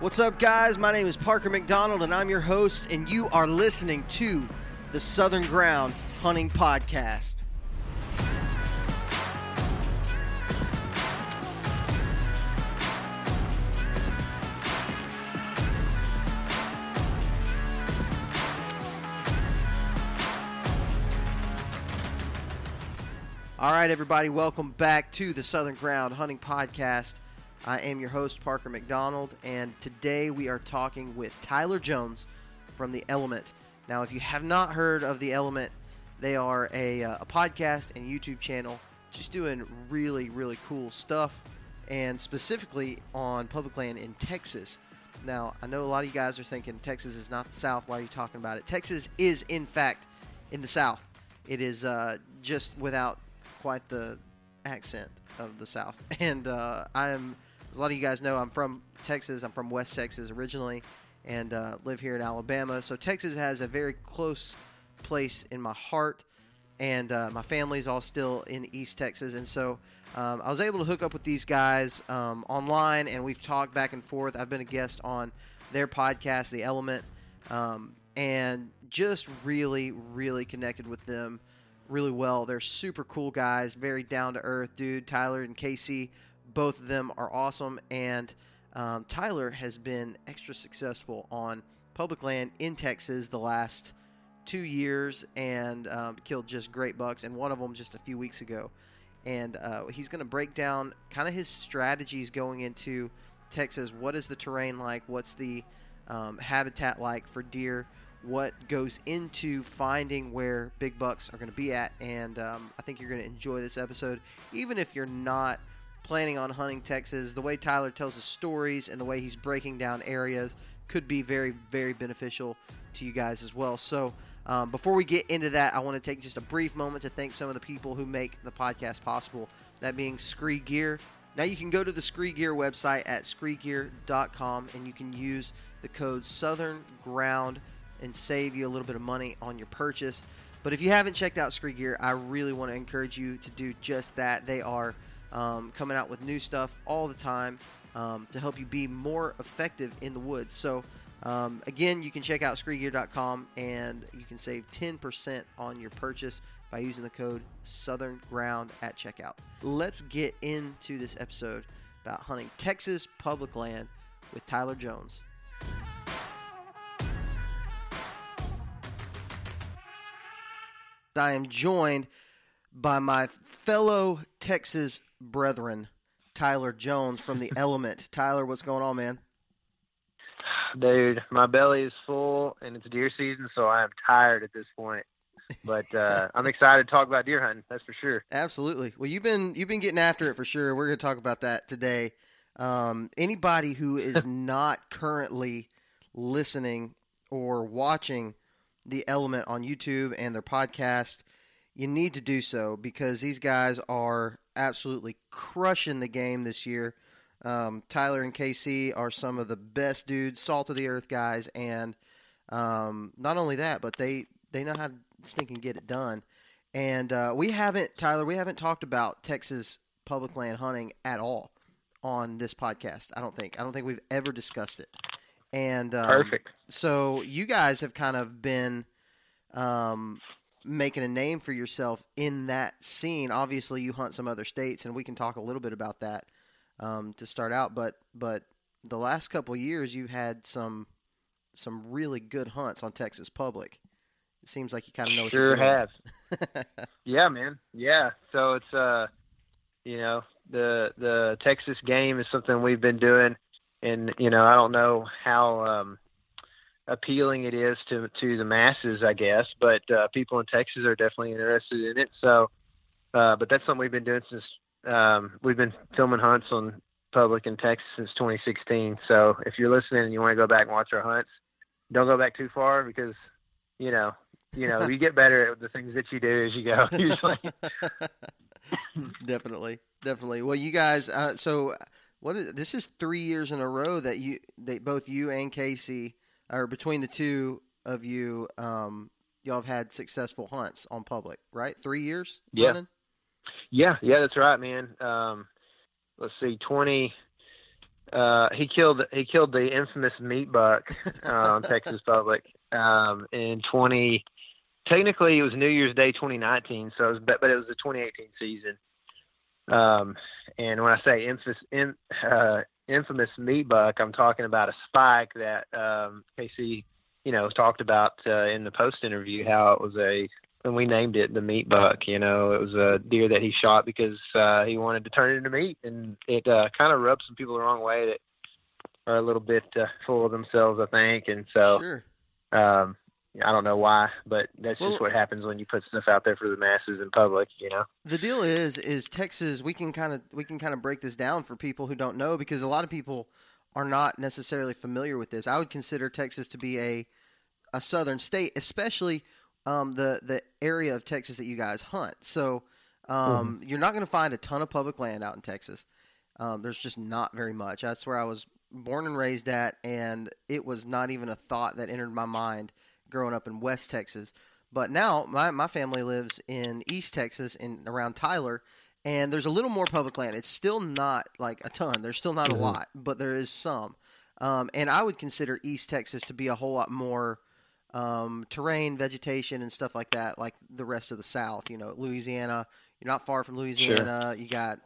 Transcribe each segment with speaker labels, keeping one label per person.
Speaker 1: What's up, guys? My name is Parker McDonald, and I'm your host, and you are listening to the Southern Ground Hunting Podcast. All right, everybody, welcome back to the Southern Ground Hunting Podcast. I am your host, Parker McDonald, and today we are talking with Tyler Jones from The Element. Now, if you have not heard of The Element, they are a, uh, a podcast and YouTube channel just doing really, really cool stuff, and specifically on public land in Texas. Now, I know a lot of you guys are thinking Texas is not the South. Why are you talking about it? Texas is, in fact, in the South. It is uh, just without quite the accent of the South. And uh, I am as a lot of you guys know, I'm from Texas. I'm from West Texas originally, and uh, live here in Alabama. So Texas has a very close place in my heart, and uh, my family's all still in East Texas, and so. Um, I was able to hook up with these guys um, online, and we've talked back and forth. I've been a guest on their podcast, The Element, um, and just really, really connected with them really well. They're super cool guys, very down to earth, dude. Tyler and Casey both of them are awesome, and um, Tyler has been extra successful on public land in Texas the last two years and um, killed just great bucks, and one of them just a few weeks ago. And uh, he's going to break down kind of his strategies going into Texas. What is the terrain like? What's the um, habitat like for deer? What goes into finding where big bucks are going to be at? And um, I think you're going to enjoy this episode, even if you're not planning on hunting Texas, the way Tyler tells his stories and the way he's breaking down areas could be very, very beneficial to you guys as well. So, um, before we get into that, I want to take just a brief moment to thank some of the people who make the podcast possible. That being Scree Gear. Now you can go to the Scree Gear website at screegear.com and you can use the code Southern Ground and save you a little bit of money on your purchase. But if you haven't checked out Scree Gear, I really want to encourage you to do just that. They are um, coming out with new stuff all the time um, to help you be more effective in the woods. So, um, again, you can check out screegear.com and you can save 10% on your purchase by using the code Southern Ground at checkout. Let's get into this episode about hunting Texas public land with Tyler Jones. I am joined by my fellow Texas brethren, Tyler Jones from the Element. Tyler, what's going on, man?
Speaker 2: Dude, my belly is full and it's deer season, so I am tired at this point. But uh, I'm excited to talk about deer hunting. That's for sure.
Speaker 1: Absolutely. Well, you've been you've been getting after it for sure. We're going to talk about that today. Um, anybody who is not currently listening or watching the Element on YouTube and their podcast, you need to do so because these guys are absolutely crushing the game this year. Um, Tyler and KC are some of the best dudes, salt of the earth guys, and um, not only that, but they they know how to stink and get it done. And uh, we haven't, Tyler, we haven't talked about Texas public land hunting at all on this podcast. I don't think. I don't think we've ever discussed it. And um,
Speaker 2: Perfect.
Speaker 1: So you guys have kind of been um, making a name for yourself in that scene. Obviously, you hunt some other states, and we can talk a little bit about that um, to start out. But but the last couple years, you've had some some really good hunts on Texas public. It seems like you kind of know what
Speaker 2: sure
Speaker 1: you're doing.
Speaker 2: have. yeah, man. Yeah. So it's uh, you know, the the Texas game is something we've been doing, and you know, I don't know how um, appealing it is to to the masses, I guess, but uh, people in Texas are definitely interested in it. So, uh, but that's something we've been doing since um, we've been filming hunts on public in Texas since 2016. So, if you're listening and you want to go back and watch our hunts, don't go back too far because you know you know you get better at the things that you do as you go usually
Speaker 1: definitely, definitely. Well, you guys, uh, so what is this? Is three years in a row that you, that both you and Casey, or between the two of you, um, y'all have had successful hunts on public, right? Three years.
Speaker 2: Yeah.
Speaker 1: Running?
Speaker 2: yeah yeah that's right man um let's see 20 uh he killed he killed the infamous meat buck uh, on texas public um in 20 technically it was new year's day 2019 so it was but, but it was the 2018 season um and when i say infamous in, uh infamous meat buck i'm talking about a spike that um casey you know talked about uh, in the post interview how it was a and we named it the meat buck. You know, it was a deer that he shot because uh, he wanted to turn it into meat, and it uh, kind of rubs some people the wrong way that are a little bit uh, full of themselves, I think. And so,
Speaker 1: Sure.
Speaker 2: um, I don't know why, but that's
Speaker 1: Well-
Speaker 2: just what happens when you put stuff out there for the masses in public. You know.
Speaker 1: The deal is, is Texas. We can kind of we can kind of break this down for people who don't know because a lot of people are not necessarily familiar with this. I would consider Texas to be a a southern state, especially um, the the area of Texas that you guys hunt. So um, you're not going to find a ton of public land out in Texas. Um, there's just not very much. That's where I was born and raised at, and it was not even a thought that entered my mind growing up in West Texas. But now my, my family lives in East Texas, in around Tyler, and there's a little more public land. It's still not like a ton. There's still not
Speaker 2: Mhm.
Speaker 1: a lot, but there is some. Um, and I would consider East Texas to be a whole lot more um, terrain, vegetation, and stuff like that, like the rest of the South. You know, Louisiana. You're not far from Louisiana. You got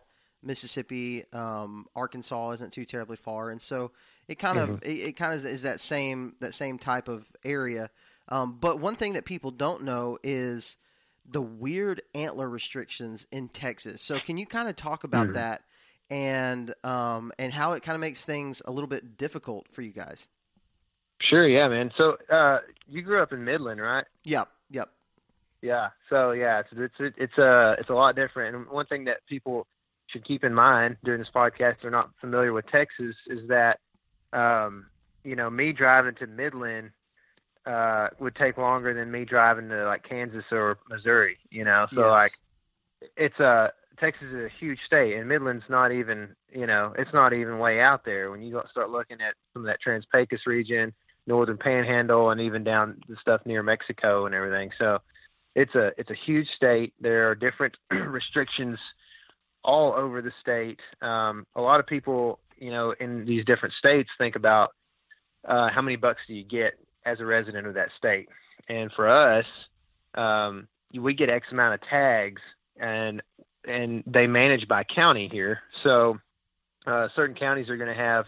Speaker 1: Mississippi, um, Arkansas isn't too terribly far, and so it kind of it, it kind of is that same that same type of area. Um, but one thing that people don't know is the weird antler restrictions in Texas. So can you kind of talk about
Speaker 2: Mhm.
Speaker 1: that and um, and how it kind of makes things a little bit difficult for you guys?
Speaker 2: Sure. Yeah, man. So uh, you grew up in Midland, right?
Speaker 1: Yep, yep.
Speaker 2: Yeah. So yeah, it's it's it's a it's a lot different. And one thing that people should keep in mind during this podcast, they're not familiar with Texas, is that um, you know me driving to Midland uh, would take longer than me driving to like Kansas or Missouri. You know, so
Speaker 1: Yes.
Speaker 2: like it's a Texas is a huge state, and Midland's not even you know it's not even way out there. When you go start looking at some of that Trans-Pecos region, northern Panhandle, and even down the stuff near Mexico and everything. So it's a it's a huge state. There are different restrictions all over the state. Um, a lot of people, you know, in these different states think about uh, how many bucks do you get as a resident of that state. And for us, um, we get X amount of tags, and and they manage by county here. So uh, certain counties are going to have,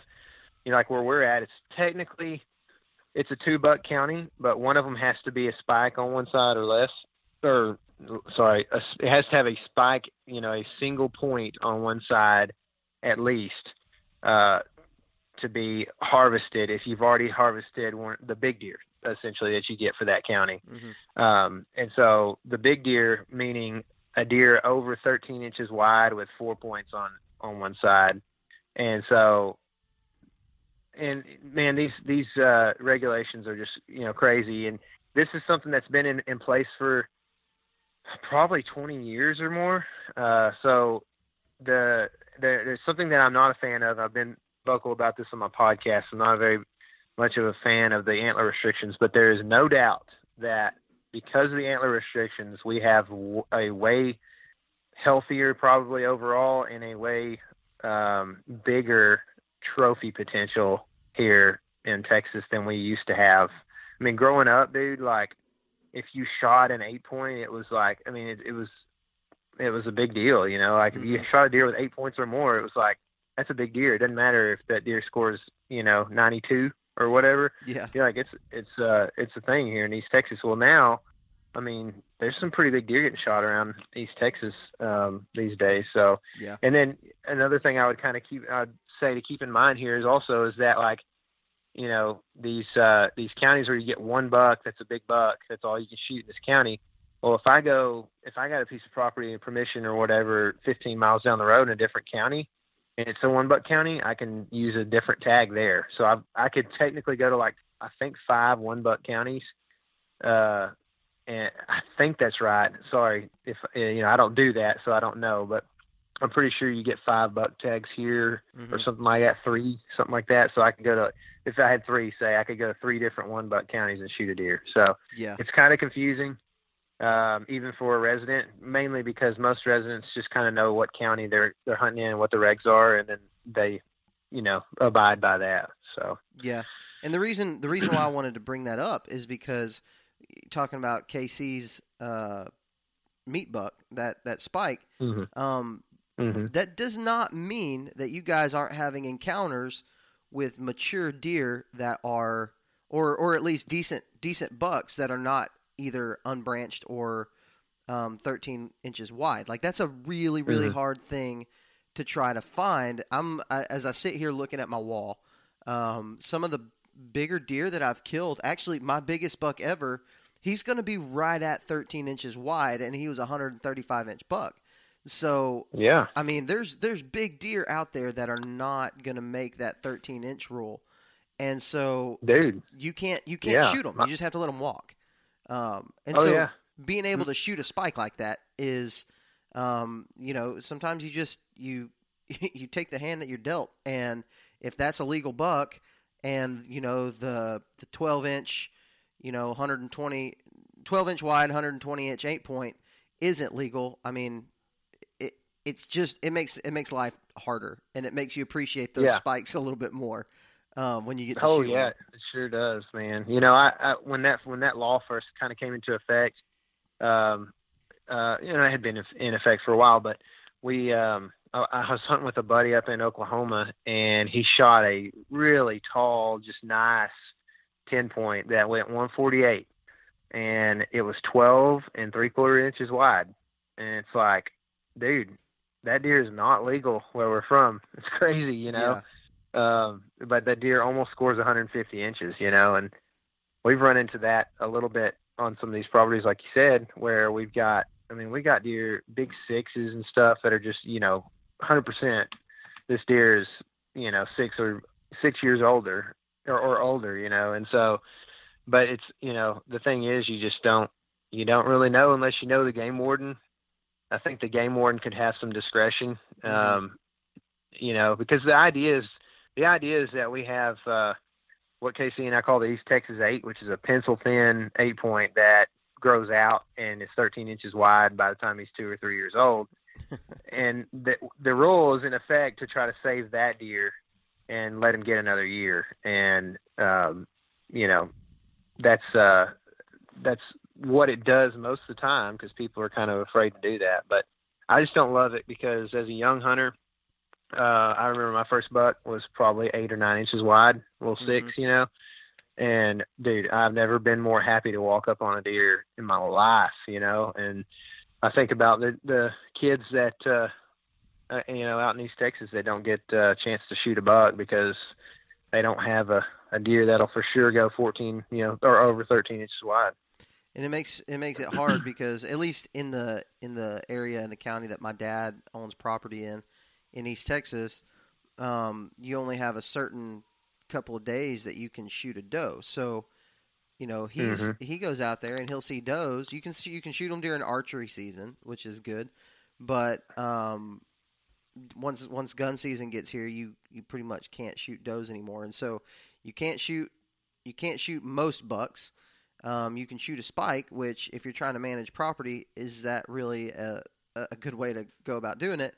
Speaker 2: you know, like where we're at, it's technically it's a two buck county, but one of them has to be a spike on one side or less, or sorry, a, it has to have a spike, you know, a single point on one side at least uh, to be harvested. If you've already harvested one, the big deer, essentially that you get for that county,
Speaker 1: hmm
Speaker 2: um, and so the big deer meaning a deer over 13 inches wide with four points on on one side and so and man, these these uh, regulations are just you know crazy, and this is something that's been in, in place for probably 20 years or more. Uh, so the, the there's something that I'm not a fan of. I've been vocal about this on my podcast. I'm not very much of a fan of the antler restrictions, but there is no doubt that because of the antler restrictions, we have a way healthier, probably overall, and a way um, bigger trophy potential here in Texas than we used to have. I mean, growing up, dude, like if you shot an eight point, it was like, I mean, it, it was, it was a big deal, you know. Like if you mm-hmm. shot a deer with eight points or more, it was like that's a big deer. It doesn't matter if that deer scores, you know, 92 or whatever.
Speaker 1: Yeah.
Speaker 2: You're like it's it's uh it's a thing here in East Texas. Well, now, I mean, there's some pretty big deer getting shot around East Texas um these days. So
Speaker 1: yeah.
Speaker 2: And then another thing I would kind of keep I'd say to keep in mind here is also is that like you know these uh these counties where you get one buck that's a big buck that's all you can shoot in this county well if i go if i got a piece of property and permission or whatever 15 miles down the road in a different county and it's a one buck county i can use a different tag there so i i could technically go to like i think five one buck counties uh and i think that's right sorry if you know i don't do that so i don't know but I'm pretty sure you get five buck tags here mm-hmm. or something like that, three, something like that. So I could go to, if I had three, say I could go to three different one buck counties and shoot a deer. So
Speaker 1: yeah,
Speaker 2: it's kind of confusing, um, even for a resident, mainly because most residents just kind of know what county they're they're hunting in what the regs are, and then they, you know, abide by that. So
Speaker 1: yeah, and the reason the reason why I wanted to bring that up is because talking about KC's uh, meat buck that that spike.
Speaker 2: Mm-hmm.
Speaker 1: Um,
Speaker 2: Mm-hmm.
Speaker 1: That does not mean that you guys aren't having encounters with mature deer that are, or or at least decent decent bucks that are not either unbranched or um, 13 inches wide. Like that's a really really mm-hmm. hard thing to try to find. I'm I, as I sit here looking at my wall. Um, some of the bigger deer that I've killed, actually, my biggest buck ever, he's going to be right at 13 inches wide, and he was a 135 inch buck. So
Speaker 2: yeah,
Speaker 1: I mean, there's there's big deer out there that are not going to make that 13 inch rule, and so
Speaker 2: dude,
Speaker 1: you can't you can't yeah. shoot them. You just have to let them walk. Um, and
Speaker 2: oh,
Speaker 1: so
Speaker 2: yeah.
Speaker 1: being able to shoot a spike like that is, um, you know, sometimes you just you you take the hand that you're dealt, and if that's a legal buck, and you know the the 12 inch, you know 120, 12 inch wide, 120 inch eight point isn't legal. I mean, it it's just it makes it makes life harder and it makes you appreciate those
Speaker 2: yeah.
Speaker 1: spikes a little bit more um, when you get to
Speaker 2: oh
Speaker 1: shoot
Speaker 2: yeah
Speaker 1: them.
Speaker 2: Sure does man you know I, I when that when that law first kind of came into effect um uh you know it had been in effect for a while but we um I, I was hunting with a buddy up in Oklahoma and he shot a really tall just nice 10 point that went 148 and it was 12 and three quarter inches wide and it's like dude that deer is not legal where we're from. It's crazy, you know. Um, but that deer almost scores 150 inches, you know, and we've run into that a little bit on some of these properties, like you said, where we've got, I mean, we got deer, big sixes and stuff that are just, you know, 100%. This deer is, you know, six or six years older or, or older, you know, and so, but it's, you know, the thing is, you just don't, you don't really know unless you know the game warden I think the game warden could have some discretion. Mm-hmm. Um, you know, because the idea is the idea is that we have uh, what Casey and I call the East Texas Eight, which is a pencil thin eight point that grows out and is 13 inches wide by the time he's two or three years old. and the the rule is in effect to try to save that deer and let him get another year. And um, you know, that's uh, that's what it does most of the time because people are kind of afraid to do that. But I just don't love it because as a young hunter, uh, I remember my first buck was probably eight or nine inches wide, little mm-hmm. six, you know. And dude, I've never been more happy to walk up on a deer in my life, you know. And I think about the the kids that uh, uh you know out in East Texas, they don't get uh, a chance to shoot a buck because they don't have a a deer that'll for sure go 14, you know, or over 13 inches wide
Speaker 1: and it makes it makes it hard because at least in the in the area in the county that my dad owns property in in East Texas, um, you only have a certain couple of days that you can shoot a doe. So, you know, he's
Speaker 2: Mhm.
Speaker 1: he goes out there and he'll see does. You can see you can shoot them during archery season, which is good. But um, once once gun season gets here, you you pretty much can't shoot does anymore, and so you can't shoot you can't shoot most bucks. Um, you can shoot a spike, which if you're trying to manage property, is that really a, a good way to go about doing it?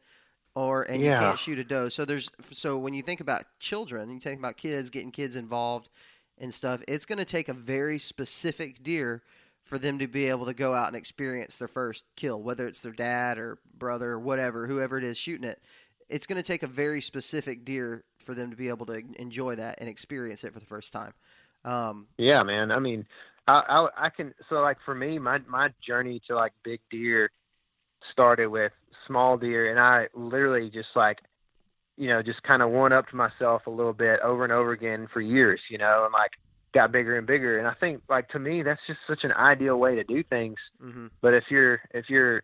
Speaker 1: Or and you can't shoot a doe. So there's so when you think about children, you think about kids getting kids involved and stuff. It's going to take a very specific deer for them to be able to go out and experience their first kill, whether it's their dad or brother or whatever, whoever it is shooting it. It's going to take a very specific deer for them to be able to enjoy that and experience it for the first time. Um,
Speaker 2: Yeah, man. I mean, I, I I can so like for me, my my journey to like big deer started with small deer, and I literally just like, you know, just kind of one up to myself a little bit over and over again for years, you know, and like got bigger and bigger. And I think like to me, that's just such an ideal way to do things.
Speaker 1: mhm.
Speaker 2: But if you're if you're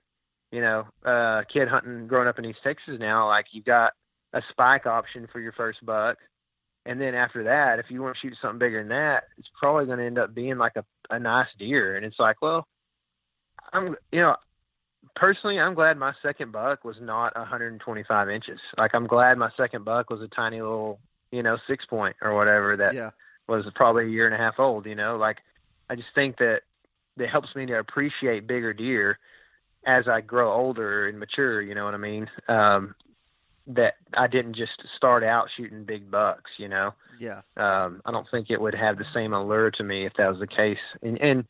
Speaker 2: you know uh kid hunting growing up in East Texas now, like you've got a spike option for your first buck, and then after that, if you want to shoot something bigger than that, it's probably going to end up being like a a nice deer. And it's like, well, I'm you know personally, I'm glad my second buck was not 125 inches. Like I'm glad my second buck was a tiny little you know six point or whatever that
Speaker 1: yeah,
Speaker 2: was probably a year and a half old, you know, like I just think that it helps me to appreciate bigger deer as I grow older and mature, you know what I mean? Um, that I didn't just start out shooting big bucks, you know.
Speaker 1: yeah,
Speaker 2: Um, I don't think it would have the same allure to me if that was the case. And and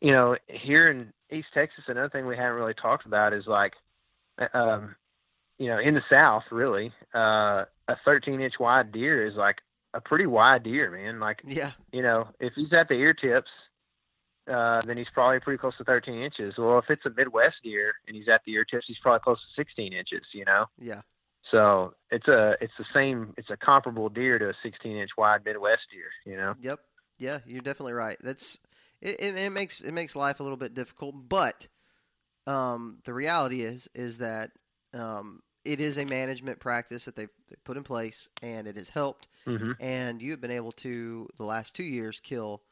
Speaker 2: you know, here in East Texas, another thing we haven't really talked about is like, um, you know, in the South, really, uh, a 13 inch wide deer is like a pretty wide deer, man. Like
Speaker 1: yeah,
Speaker 2: you know, if he's at the ear tips, uh, then he's probably pretty close to 13 inches. Well, if it's a Midwest deer and he's at the ear tips, he's probably close to 16 inches. You know,
Speaker 1: yeah,
Speaker 2: so it's a it's the same it's a comparable deer to a 16 inch wide Midwest deer. You know,
Speaker 1: yep, yeah. You're definitely right. That's it. It, it makes it makes life a little bit difficult, but um, the reality is is that um, it is a management practice that they've, they've put in place, and it has helped.
Speaker 2: mm-hmm.
Speaker 1: and you have been able to the last two years kill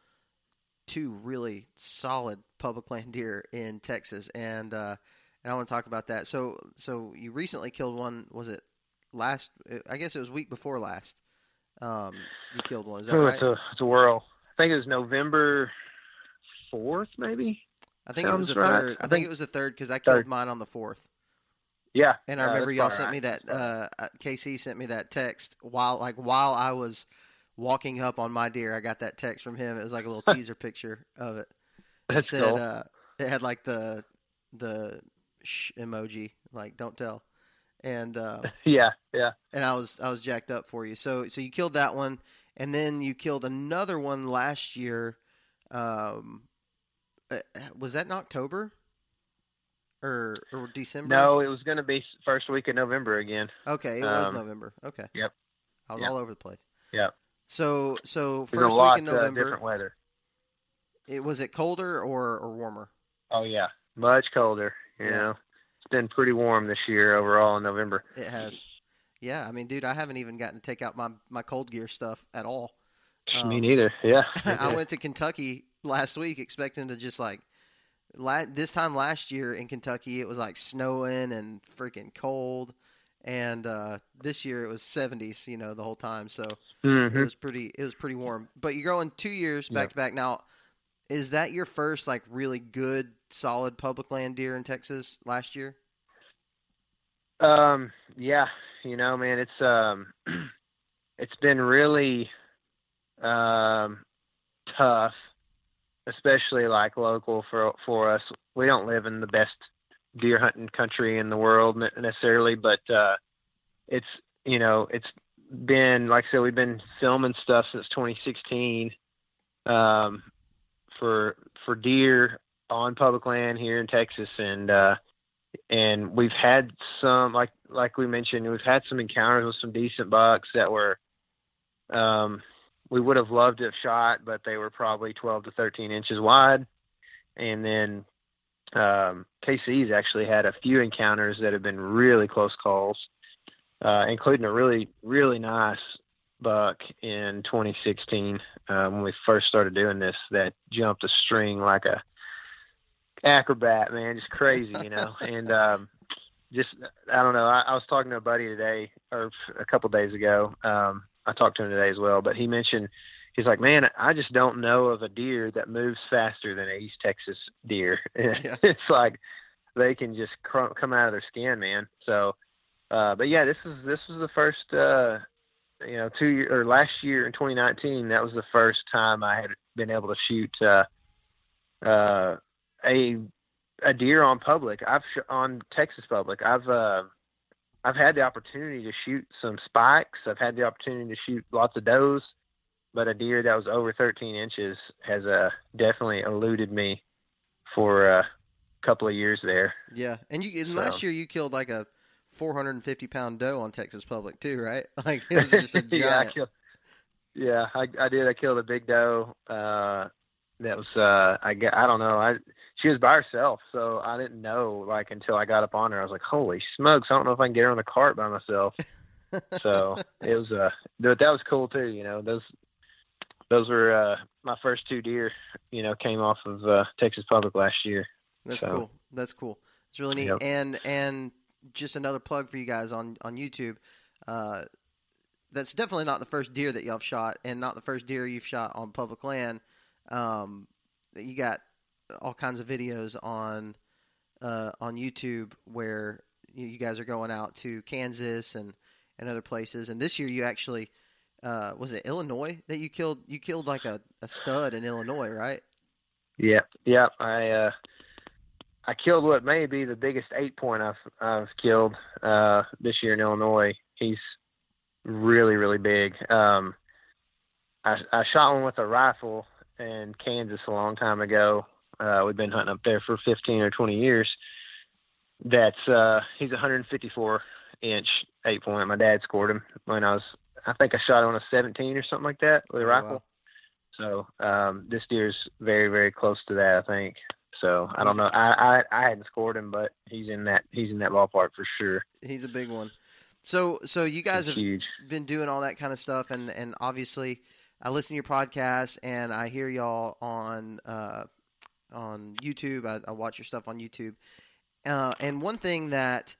Speaker 1: two really solid public land deer in Texas, and uh, and I want to talk about that. So so you recently killed one. Was it last? I guess it was week before last. Um, you killed one. Is that
Speaker 2: oh,
Speaker 1: right?
Speaker 2: it's a it's a whirl. I think it was November fourth, maybe.
Speaker 1: I think it was
Speaker 2: sounds
Speaker 1: the
Speaker 2: right.
Speaker 1: third. I,
Speaker 2: I
Speaker 1: think,
Speaker 2: think-
Speaker 1: it was the third because I killed
Speaker 2: Third.
Speaker 1: mine on the fourth.
Speaker 2: Yeah,
Speaker 1: And I remember y'all sent
Speaker 2: right.
Speaker 1: me that. Uh, uh, KC sent me that text while like while I was walking up on my deer. I got that text from him. It was like a little teaser picture of it. It
Speaker 2: That's
Speaker 1: said
Speaker 2: cool.
Speaker 1: uh, it had like the the shh emoji, like don't tell, and uh,
Speaker 2: yeah, yeah.
Speaker 1: and I was I was jacked up for you. So so you killed that one, and then you killed another one last year. Um, uh, was that in October or or December?
Speaker 2: No, it was going to be first week of November again.
Speaker 1: Okay, it was
Speaker 2: Um,
Speaker 1: November. Okay.
Speaker 2: Yep.
Speaker 1: I was
Speaker 2: Yep.
Speaker 1: all over the place.
Speaker 2: Yep.
Speaker 1: So so first
Speaker 2: lot
Speaker 1: week in
Speaker 2: uh,
Speaker 1: November,
Speaker 2: different weather.
Speaker 1: it was it colder or or warmer?
Speaker 2: Oh yeah, much colder. You
Speaker 1: Yeah.
Speaker 2: know, it's been pretty warm this year overall in November.
Speaker 1: It has. Yeah, I mean, dude, I haven't even gotten to take out my my cold gear stuff at all.
Speaker 2: Me
Speaker 1: Um,
Speaker 2: neither. Yeah.
Speaker 1: I went to Kentucky last week expecting to just like la- this time last year in Kentucky it was like snowing and freaking cold and uh, this year it was 70s you know the whole time so it
Speaker 2: Mhm.
Speaker 1: was pretty it was pretty warm but you're going 2 years back to back now is that your first like really good solid public land deer in Texas last year
Speaker 2: Um. Yeah. You know, man, it's um, it's been really um tough, especially like local for for us. We don't live in the best deer hunting country in the world necessarily, but uh, it's you know it's been like I said we've been filming stuff since 2016 um, for for deer on public land here in Texas, and uh, and we've had some like like we mentioned we've had some encounters with some decent bucks that were um, we would have loved to have shot, but they were probably 12 to 13 inches wide, and then um, KC's actually had a few encounters that have been really close calls. uh, including a really really nice buck in 2016 uh, when we first started doing this that jumped a string like a acrobat, man, just crazy, you know. and um, just I don't know. I, I was talking to a buddy today or a couple days ago. Um, I talked to him today as well, but he mentioned he's like, man, I just don't know of a deer that moves faster than an East Texas deer. Yeah. it's like they can just cr- come out of their skin, man. So, uh, but yeah, this is this was the first, uh, you know, two year or last year in 2019. That was the first time I had been able to shoot uh, uh, a a deer on public. I've sh- on Texas public. I've uh, I've had the opportunity to shoot some spikes. I've had the opportunity to shoot lots of does, but a deer that was over 13 inches has uh, definitely eluded me for a couple of years there.
Speaker 1: Yeah, and you and so. last year you killed like a 450 pound doe on Texas public too, right? Like it was just a giant.
Speaker 2: yeah, I killed, yeah, I, I did. I killed a big doe. Uh, that was uh, I I don't know. I she was by herself, so I didn't know like until I got up on her. I was like, "Holy smokes! I don't know if I can get her on the cart by myself." so it was uh, that was cool too. You know, those those were uh, my first two deer. You know, came off of uh, Texas Public last year.
Speaker 1: That's so. cool. That's cool. It's really neat. Yep. And and just another plug for you guys on on YouTube. Uh, that's definitely not the first deer that y'all have shot, and not the first deer you've shot on public land. Um, you got all kinds of videos on uh, on YouTube where you guys are going out to Kansas and, and other places. And this year, you actually uh, was it Illinois that you killed? You killed like a, a stud in Illinois, right?
Speaker 2: Yeah, yeah. I uh, I killed what may be the biggest eight point I've I've killed uh, this year in Illinois. He's really really big. Um, I I shot one with a rifle in Kansas a long time ago uh, we've been hunting up there for 15 or 20 years. That's uh, he's 154 inch eight point. My dad scored him when I was, I think I shot on a 17 or something like that with a oh, rifle. Wow. So um, this deer's very very close to that, I think. So I don't know. I, I I hadn't scored him, but he's in that he's in that ballpark for sure.
Speaker 1: He's a big one. So so you guys
Speaker 2: have
Speaker 1: huge. been doing all that kind of stuff, and and obviously I listen to your podcast and I hear y'all on uh, on YouTube. I, I watch your stuff on YouTube. Uh, and one thing that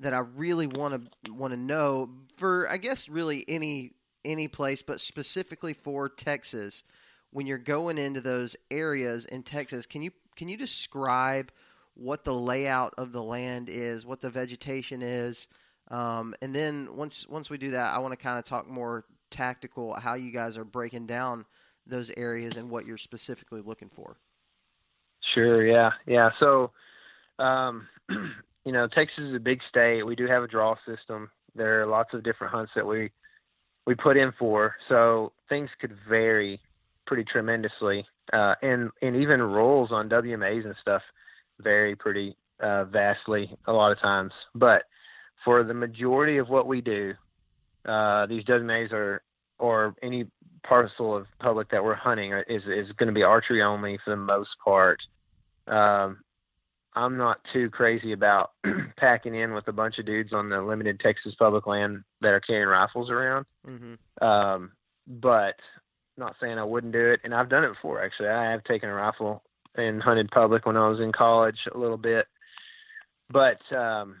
Speaker 1: that I really want to want to know for I guess really any any place, but specifically for Texas, when you're going into those areas in Texas, can you can you describe what the layout of the land is, what the vegetation is, um, and then once once we do that, I want to kind of talk more tactical how you guys are breaking down those areas and what you're specifically looking for.
Speaker 2: Sure. Yeah. Yeah. So, um, you know, Texas is a big state. We do have a draw system. There are lots of different hunts that we we put in for. So things could vary pretty tremendously, uh, and and even rules on WMAs and stuff vary pretty uh, vastly a lot of times. But for the majority of what we do, uh, these WMAs are or any parcel of public that we're hunting is is going to be archery only for the most part. Um, I'm not too crazy about packing in with a bunch of dudes on the limited Texas public land that are carrying rifles around. Mm-hmm. Um, but not saying I wouldn't do it, and I've done it before. Actually, I have taken a rifle and hunted public when I was in college a little bit. But um,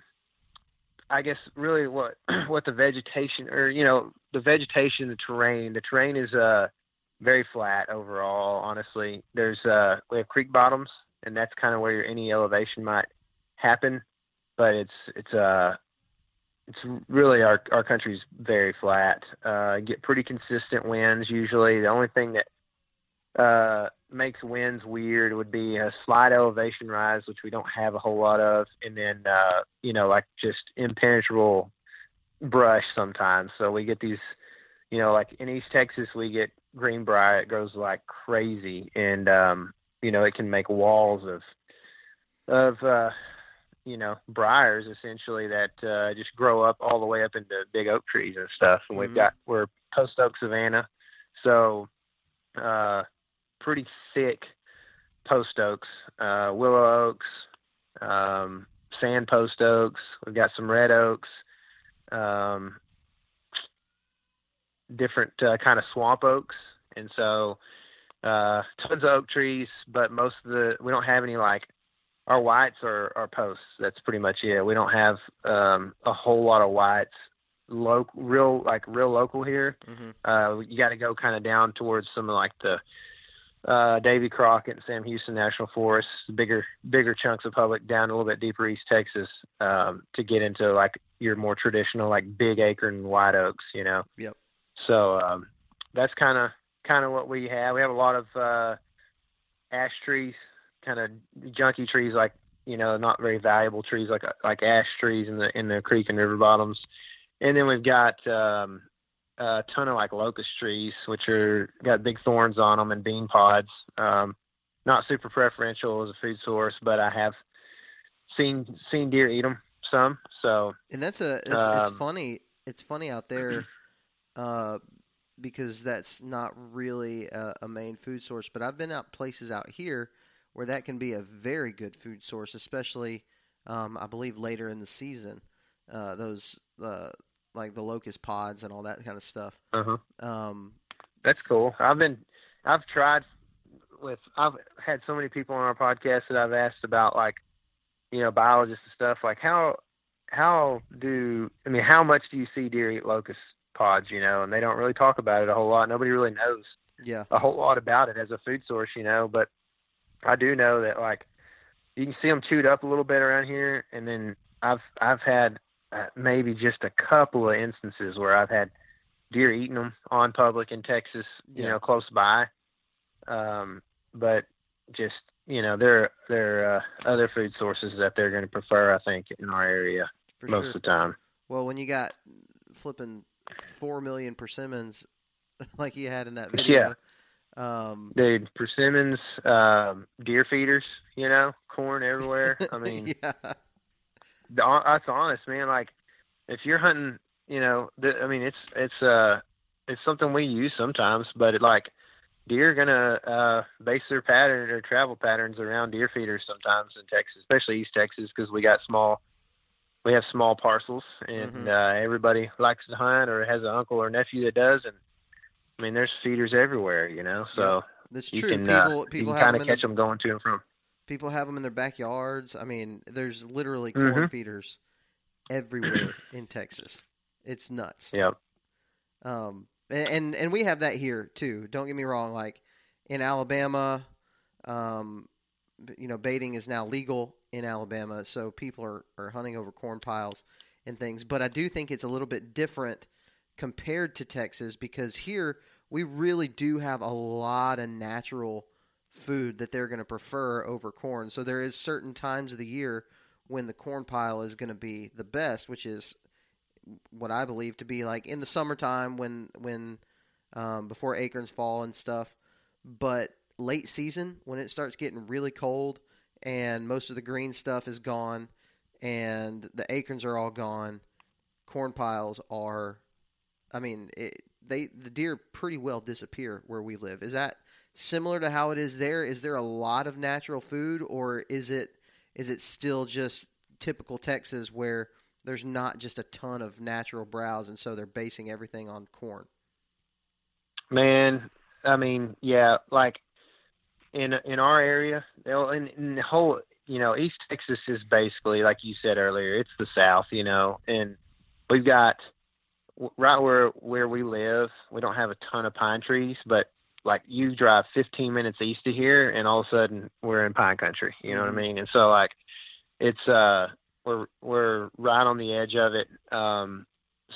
Speaker 2: I guess really what what the vegetation or you know the vegetation, the terrain, the terrain is uh very flat overall. Honestly, there's uh we have creek bottoms and that's kind of where any elevation might happen. But it's it's uh it's really our our country's very flat. Uh, get pretty consistent winds usually. The only thing that uh, makes winds weird would be a slight elevation rise, which we don't have a whole lot of, and then uh, you know like just impenetrable brush sometimes. So we get these, you know, like in East Texas we get greenbrier. It grows like crazy, and um, you know it can make walls of of uh, you know briars essentially that uh, just grow up all the way up into big oak trees and stuff. And mm-hmm. we've got we're post oak savanna, so uh, pretty thick post oaks, uh, willow oaks, um, sand post oaks. We've got some red oaks. um, different uh, kind of swamp oaks, and so uh, tons of oak trees. But most of the we don't have any like our whites are, our posts. That's pretty much it. We don't have um, a whole lot of whites. Local, real like real local here.
Speaker 1: Mm-hmm.
Speaker 2: Uh, you got to go kind of down towards some of like the uh, Davy Crockett and Sam Houston National Forests, bigger bigger chunks of public down a little bit deeper East Texas um, to get into like your more traditional like big acre and white oaks. You know.
Speaker 1: Yep.
Speaker 2: So um, that's kind of kind of what we have. We have a lot of uh, ash trees, kind of junky trees, like you know, not very valuable trees, like like ash trees in the in the creek and river bottoms. And then we've got um, a ton of like locust trees, which are got big thorns on them and bean pods. Um, not super preferential as a food source, but I have seen seen deer eat them some. So
Speaker 1: And that's a it's, it's
Speaker 2: Um,
Speaker 1: funny. It's funny out there, uh, because that's not really a, a main food source. But I've been out places out here where that can be a very good food source, especially um, I believe later in the season. Uh, those uh, like the locust pods and all that kind of stuff.
Speaker 2: uh-huh.
Speaker 1: Um,
Speaker 2: That's cool. I've been, I've tried with, I've had so many people on our podcast that I've asked about like, you know, biologists and stuff. Like how, how do, I mean, how much do you see deer eat locust pods, you know, and they don't really talk about it a whole lot. Nobody really knows
Speaker 1: yeah,
Speaker 2: a whole lot about it as a food source, you know, but I do know that like you can see them chewed up a little bit around here. And then I've, I've had maybe just a couple of instances where I've had deer eating them on public in Texas, you
Speaker 1: Yeah.
Speaker 2: know, close by. Um, but just, you know, there, there are uh, other food sources that they're going to prefer, I think, in our area
Speaker 1: for
Speaker 2: most
Speaker 1: sure.
Speaker 2: of the time.
Speaker 1: Well, when you got flipping four million persimmons like you had in that video, um,
Speaker 2: Dude, persimmons, um, deer feeders, you know, corn everywhere. I mean,
Speaker 1: yeah,
Speaker 2: that's honest, man. Like, if you're hunting, you know, the, I mean, it's it's uh it's something we use sometimes, but it, like deer are gonna uh base their pattern or travel patterns around deer feeders sometimes in Texas, especially East Texas, because we got small. We have small parcels, and
Speaker 1: Mhm.
Speaker 2: uh, everybody likes to hunt or has an uncle or nephew that does, and I mean, there's feeders everywhere, you know. So
Speaker 1: that's
Speaker 2: you
Speaker 1: true.
Speaker 2: can
Speaker 1: people
Speaker 2: uh, you
Speaker 1: people
Speaker 2: can kind of catch
Speaker 1: their,
Speaker 2: them going to and from.
Speaker 1: People have them in their backyards. I mean, there's literally corn
Speaker 2: Mhm.
Speaker 1: feeders everywhere in Texas. It's nuts.
Speaker 2: Yep.
Speaker 1: Um, and, and and we have that here too. Don't get me wrong. Like in Alabama, um, you know, baiting is now legal in Alabama, so people are are hunting over corn piles and things. But I do think it's a little bit different compared to Texas because here we really do have a lot of natural food that they're going to prefer over corn. So there is certain times of the year when the corn pile is going to be the best, which is what I believe to be like in the summertime when when um, before acorns fall and stuff. But late season when it starts getting really cold and most of the green stuff is gone and the acorns are all gone, corn piles are. I mean, it, they the deer pretty well disappear where we live. Is that similar to how it is there? Is there a lot of natural food, or is it is it still just typical Texas where there's not just a ton of natural browse, and so they're basing everything on corn?
Speaker 2: Man, I mean, yeah, like in in our area, in, in the whole, you know, East Texas is basically like you said earlier, it's the South, you know, and we've got right where where we live, we don't have a ton of pine trees, but like you drive 15 minutes east of here, and all of a sudden we're in pine country. You know
Speaker 1: Mhm.
Speaker 2: what I mean? And so like it's uh we're we're right on the edge of it. Um,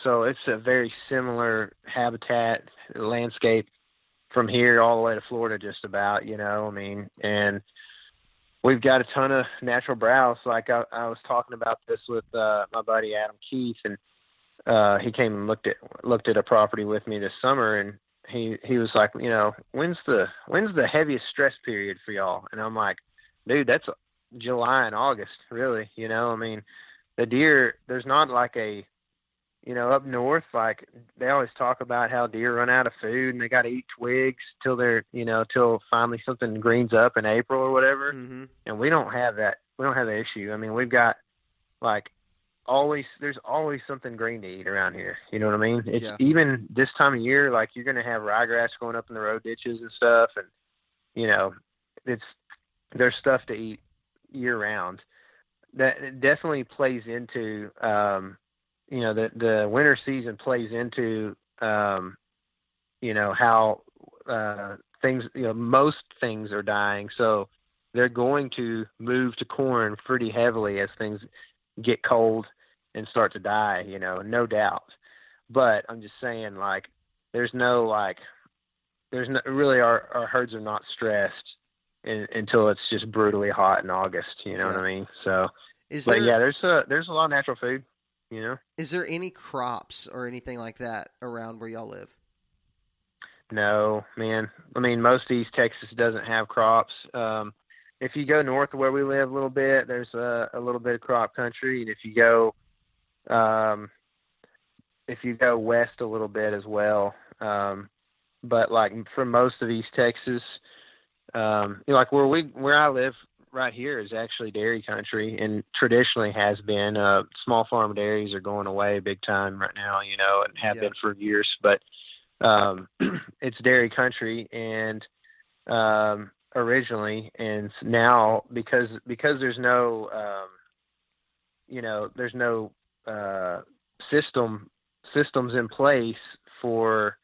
Speaker 2: so it's a very similar habitat landscape from here all the way to Florida, just about. You know, I mean, and we've got a ton of natural browse. Like I, I was talking about this with uh, my buddy Adam Keith, and uh, he came and looked at looked at a property with me this summer, and he he was like, you know, when's the when's the heaviest stress period for y'all? And I'm like, dude, that's July and August, really. You know, I mean, the deer. There's not like a you know, up north, like they always talk about how deer run out of food and they got to eat twigs till they're, you know, till finally something greens up in April or whatever.
Speaker 1: Mm-hmm.
Speaker 2: And we don't have that. We don't have that issue. I mean, we've got like always there's always something green to eat around here. You know what I mean? It's
Speaker 1: Yeah.
Speaker 2: even this time of year, like you're gonna have ryegrass going up in the road ditches and stuff, and you know, it's there's stuff to eat year round. That definitely plays into, um, you know, the the winter season plays into, um, you know, how uh, things, you know, most things are dying. So they're going to move to corn pretty heavily as things get cold and start to die, you know, no doubt. But I'm just saying, like, there's no like, there's no really our our herds are not stressed in, until it's just brutally hot in August. You know what I mean? So,
Speaker 1: Is
Speaker 2: but
Speaker 1: there
Speaker 2: yeah, there's a there's a lot of natural food. You know,
Speaker 1: is there any crops or anything like that around where y'all live?
Speaker 2: no man. I mean, most East Texas doesn't have crops. Um, if you go north of where we live a little bit, there's a, a little bit of crop country, and if you go, um, if you go west a little bit as well, um, but like for most of East Texas, um, you know, like where we where I live right here is actually dairy country, and traditionally has been. Uh, small farm dairies are going away big time right now, you know, and have
Speaker 1: Yeah.
Speaker 2: been for years, but um, it's dairy country, and um, originally, and now because because there's no um, you know there's no uh, system systems in place for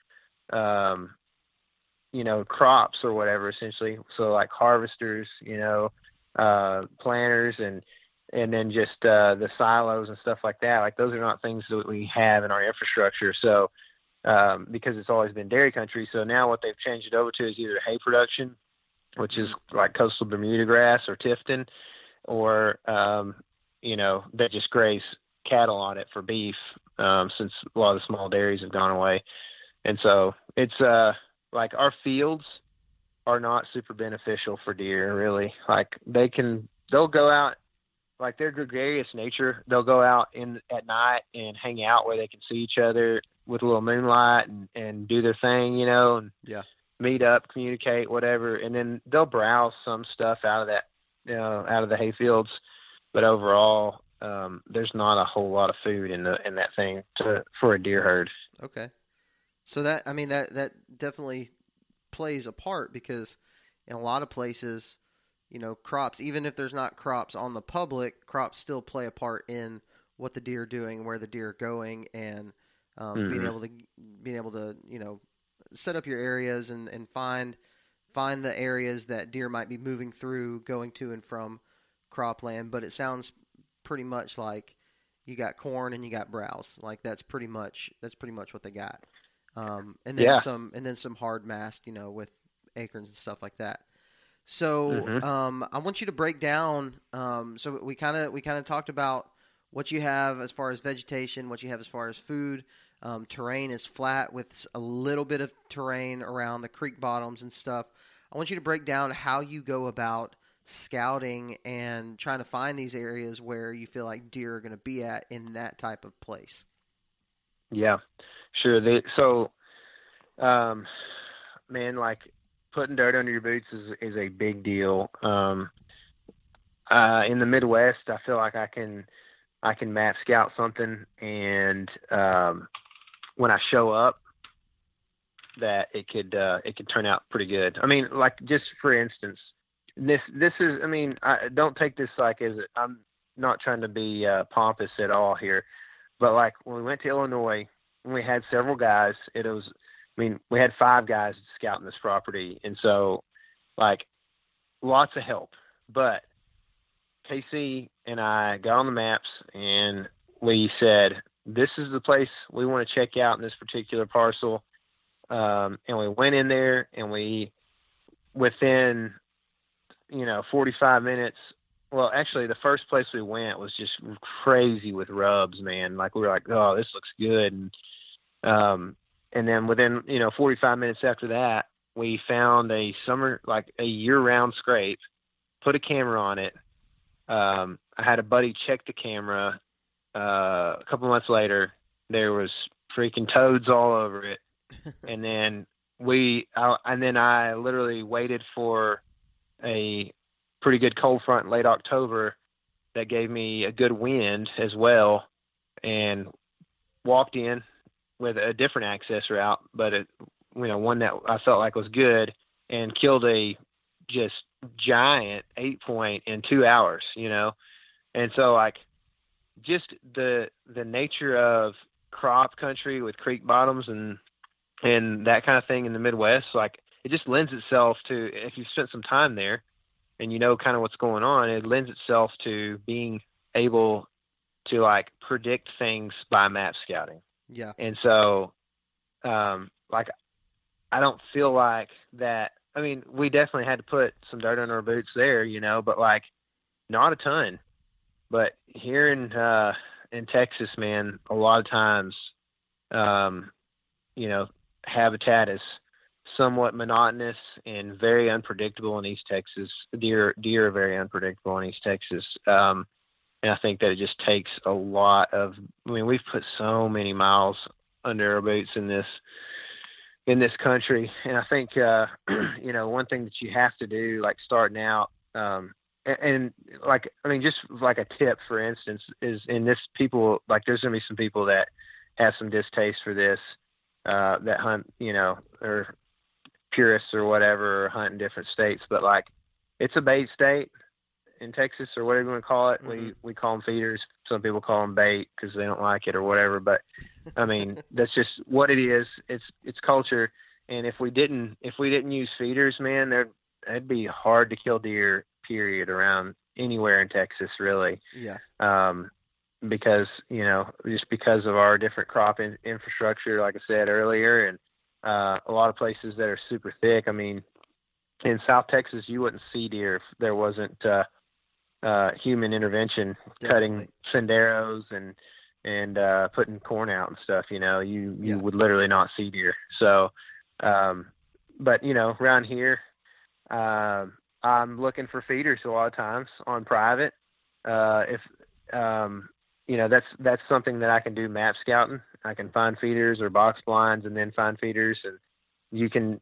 Speaker 2: um, you know crops or whatever essentially. So like harvesters, you know, uh, planters and and then just uh, the silos and stuff like that. Like those are not things that we have in our infrastructure. So um, because it's always been dairy country. So now what they've changed it over to is either hay production, which is like coastal Bermuda grass or Tifton, or um, you know they just graze cattle on it for beef um, since a lot of the small dairies have gone away. And so it's uh like our fields are not super beneficial for deer really. Like they can they'll go out like their gregarious nature, they'll go out in at night and hang out where they can see each other with a little moonlight and, and do their thing, you know, and
Speaker 1: Yeah.
Speaker 2: meet up, communicate, whatever, and then they'll browse some stuff out of that you know, out of the hay fields. But overall, um, there's not a whole lot of food in the in that thing to for a deer herd.
Speaker 1: Okay. So that I mean that that definitely plays a part because in a lot of places, you know, crops even if there's not crops on the public, crops still play a part in what the deer are doing, where the deer are going, and um, being
Speaker 2: Mhm.
Speaker 1: able to being able to you know set up your areas and and find find the areas that deer might be moving through, going to and from cropland. But it sounds pretty much like you got corn and you got browse. Like that's pretty much that's pretty much what they got. Um, and then
Speaker 2: Yeah.
Speaker 1: some and then some hard mast, you know, with acorns and stuff like that. So
Speaker 2: Mhm.
Speaker 1: um, I want you to break down. Um, so we kind of we kind of talked about what you have as far as vegetation, what you have as far as food. Um, terrain is flat with a little bit of terrain around the creek bottoms and stuff. I want you to break down how you go about scouting and trying to find these areas where you feel like deer are going to be at in that type of place.
Speaker 2: Yeah, sure. They, so, um, man, like putting dirt under your boots is is a big deal. Um, uh, in the Midwest, I feel like I can I can map scout something, and um, when I show up, that it could uh, it could turn out pretty good. I mean, like just for instance, this this is I mean, I don't take this like as I'm not trying to be uh, pompous at all here, but like when we went to Illinois, we had several guys. It was, I mean, we had five guys scouting this property, and so like lots of help. But KC and I got on the maps and we said, this is the place we want to check out in this particular parcel. Um, and we went in there and we, within, you know, 45 minutes, well, actually, the first place we went was just crazy with rubs, man. Like we were like, oh, this looks good, and um, and then within you know 45 minutes after that, we found a summer like a year-round scrape, put a camera on it. Um, I had a buddy check the camera. Uh, a couple months later, there was freaking toads all over it, and then we, I, and then I literally waited for a pretty good cold front in late October that gave me a good wind as well. and walked in with a different access route, but it, you know, one that I felt like was good, and killed a just giant eight point in two hours. You know, and so like just the the nature of crop country with creek bottoms and and that kind of thing in the Midwest, like it just lends itself to if you've spent some time there and you know kind of what's going on, it lends itself to being able to like predict things by map scouting.
Speaker 1: Yeah.
Speaker 2: And so um like I don't feel like that I mean, we definitely had to put some dirt on our boots there, you know, but like not a ton. But here in uh in Texas, man, a lot of times um you know, habitat is somewhat monotonous and very unpredictable in East Texas. Deer deer are very unpredictable in East Texas. Um, and I think that it just takes a lot of. I mean, we've put so many miles under our boots in this in this country, and I think uh, you know one thing that you have to do, like starting out. Um, and, like I mean, just like a tip, for instance, is in this people like there's gonna be some people that have some distaste for this uh, that hunt, you know, or purists or whatever, hunt in different states. But like, it's a bait state in Texas or whatever you want to call it.
Speaker 1: Mm-hmm.
Speaker 2: We we call them feeders. Some people call them bait because they don't like it or whatever. But I mean, that's just what it is. It's it's culture. And if we didn't if we didn't use feeders, man, there it'd be hard to kill deer. Period. Around anywhere in Texas, really.
Speaker 1: Yeah.
Speaker 2: Um, because you know just because of our different crop in, infrastructure like i said earlier and uh, a lot of places that are super thick i mean in south texas you wouldn't see deer if there wasn't uh, uh, human intervention cutting
Speaker 1: Definitely.
Speaker 2: senderos and and uh, putting corn out and stuff you know you you
Speaker 1: Yeah.
Speaker 2: would literally not see deer so um, but you know around here um i'm looking for feeders a lot of times on private uh, if um, you know that's that's something that I can do map scouting. I can find feeders or box blinds and then find feeders, and you can,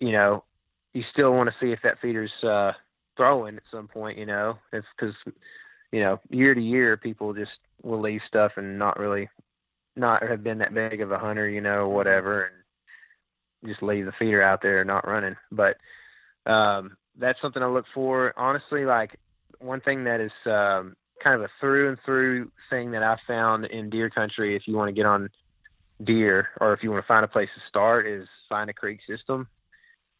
Speaker 2: you know, you still want to see if that feeder's uh, throwing at some point. You know, it's because you know year to year people just will leave stuff and not really not have been that big of a hunter, you know, whatever, and just leave the feeder out there not running. But um, that's something I look for. Honestly, like one thing that is um, kind of a through and through thing that I found in deer country. If you want to get on deer, or if you want to find a place to start, is find a creek system.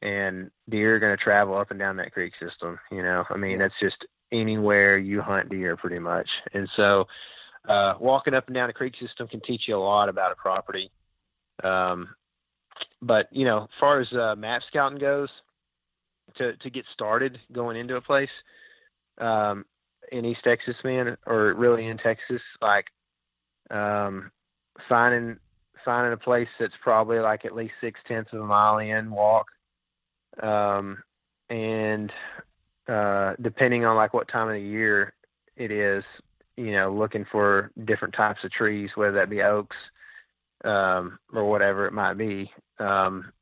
Speaker 2: And deer are going to travel up and down that creek system. You know, I mean, that's just anywhere you hunt deer, pretty much. And so, uh, walking up and down a creek system can teach you a lot about a property. Um, but you know, as far as uh, map scouting goes, to to get started going into a place, um, in East Texas, man, or really in Texas, like um, finding finding a place that's probably like at least six tenths of a mile in walk, um, and uh, depending on like what time of the year it is, you know, looking for different types of trees, whether that be oaks um, or whatever it might be, um,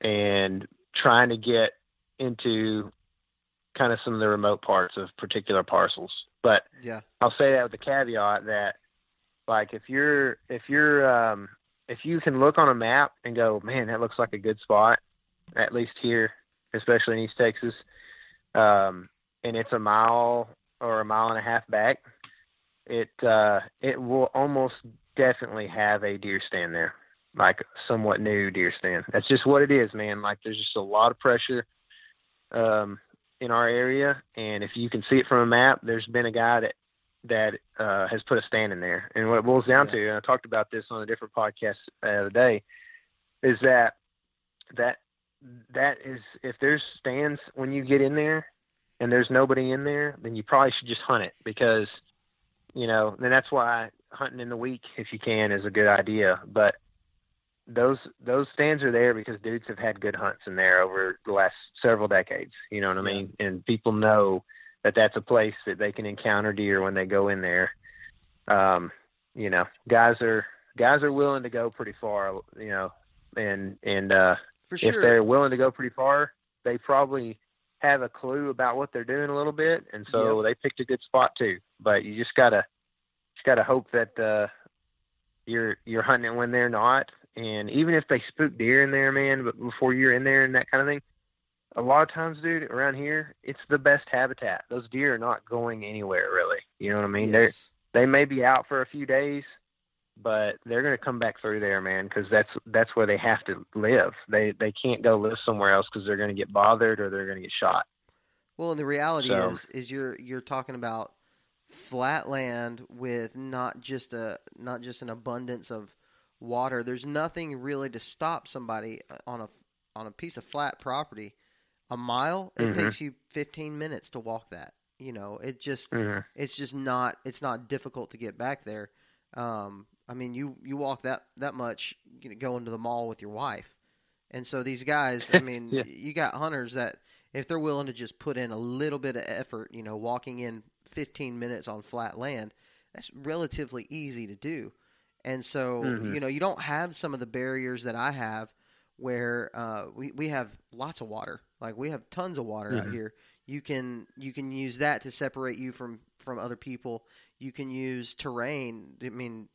Speaker 2: and trying to get into kind of some of the remote parts of particular parcels. But
Speaker 1: Yeah.
Speaker 2: I'll say that with the caveat that like if you're if you're um if you can look on a map and go, man, that looks like a good spot, at least here, especially in East Texas, um, and it's a mile or a mile and a half back, it uh it will almost definitely have a deer stand there. Like somewhat new deer stand. That's just what it is, man. Like there's just a lot of pressure um in our area, and if you can see it from a map, there's been a guy that that uh, has put a stand in there. And what it boils down
Speaker 1: Yeah.
Speaker 2: to, and I talked about this on a different podcast the other day, is that that that is if there's stands when you get in there and there's nobody in there, then you probably should just hunt it because you know, and that's why hunting in the week if you can is a good idea. But those those stands are there because dudes have had good hunts in there over the last several decades. You know what I
Speaker 1: Yeah.
Speaker 2: mean? And people know that that's a place that they can encounter deer when they go in there. Um, you know, guys are guys are willing to go pretty far. You know, and and uh,
Speaker 1: For
Speaker 2: if they're willing to go pretty far, they probably have a clue about what they're doing a little bit, and so they picked a good spot too. But you just gotta just got to hope that uh, you're you're hunting it when they're not. And even if they spook deer in there, man, but before you're in there and that kind of thing, a lot of times, dude, around here, it's the best habitat. Those deer are not going anywhere, really. You know what I mean?
Speaker 1: Yes.
Speaker 2: They they may be out for a few days, but they're going to come back through there, man, because that's that's where they have to live. They they can't go live somewhere else because they're going to get bothered or they're going to get shot.
Speaker 1: Well, and the reality
Speaker 2: So-
Speaker 1: is, is you're you're talking about flat land with not just a not just an abundance of water. There's nothing really to stop somebody on a on a piece of flat property. A mile, it
Speaker 2: Mhm.
Speaker 1: takes you 15 minutes to walk that. You know, it just
Speaker 2: Mhm.
Speaker 1: it's just not it's not difficult to get back there. Um, I mean, you you walk that that much, you know, going to the mall with your wife, and so these guys. I mean,
Speaker 2: Yeah.
Speaker 1: you got hunters that if they're willing to just put in a little bit of effort, you know, walking in 15 minutes on flat land, that's relatively easy to do. And so,
Speaker 2: Mhm.
Speaker 1: you know, you don't have some of the barriers that I have where uh, we, we have lots of water. Like we have tons of water out
Speaker 2: Mhm.
Speaker 1: here. You can you can use that to separate you from from other people. You can use terrain. I mean,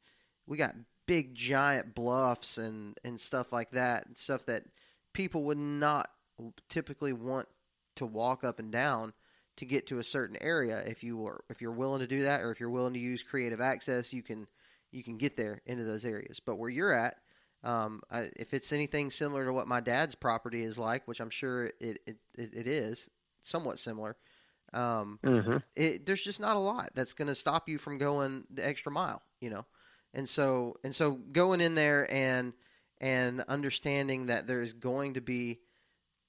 Speaker 1: we got big giant bluffs and and stuff like that. Stuff that people would not typically want to walk up and down to get to a certain area. If you were if you're willing to do that, or if you're willing to use creative access, you can you can get there into those areas. But where you're at, um, I, if it's anything similar to what my dad's property is like, which I'm sure it it, it, is somewhat similar, um,
Speaker 2: Mhm.
Speaker 1: it, there's just not a lot that's going to stop you from going the extra mile, you know. And so and so going in there and and understanding that there's going to be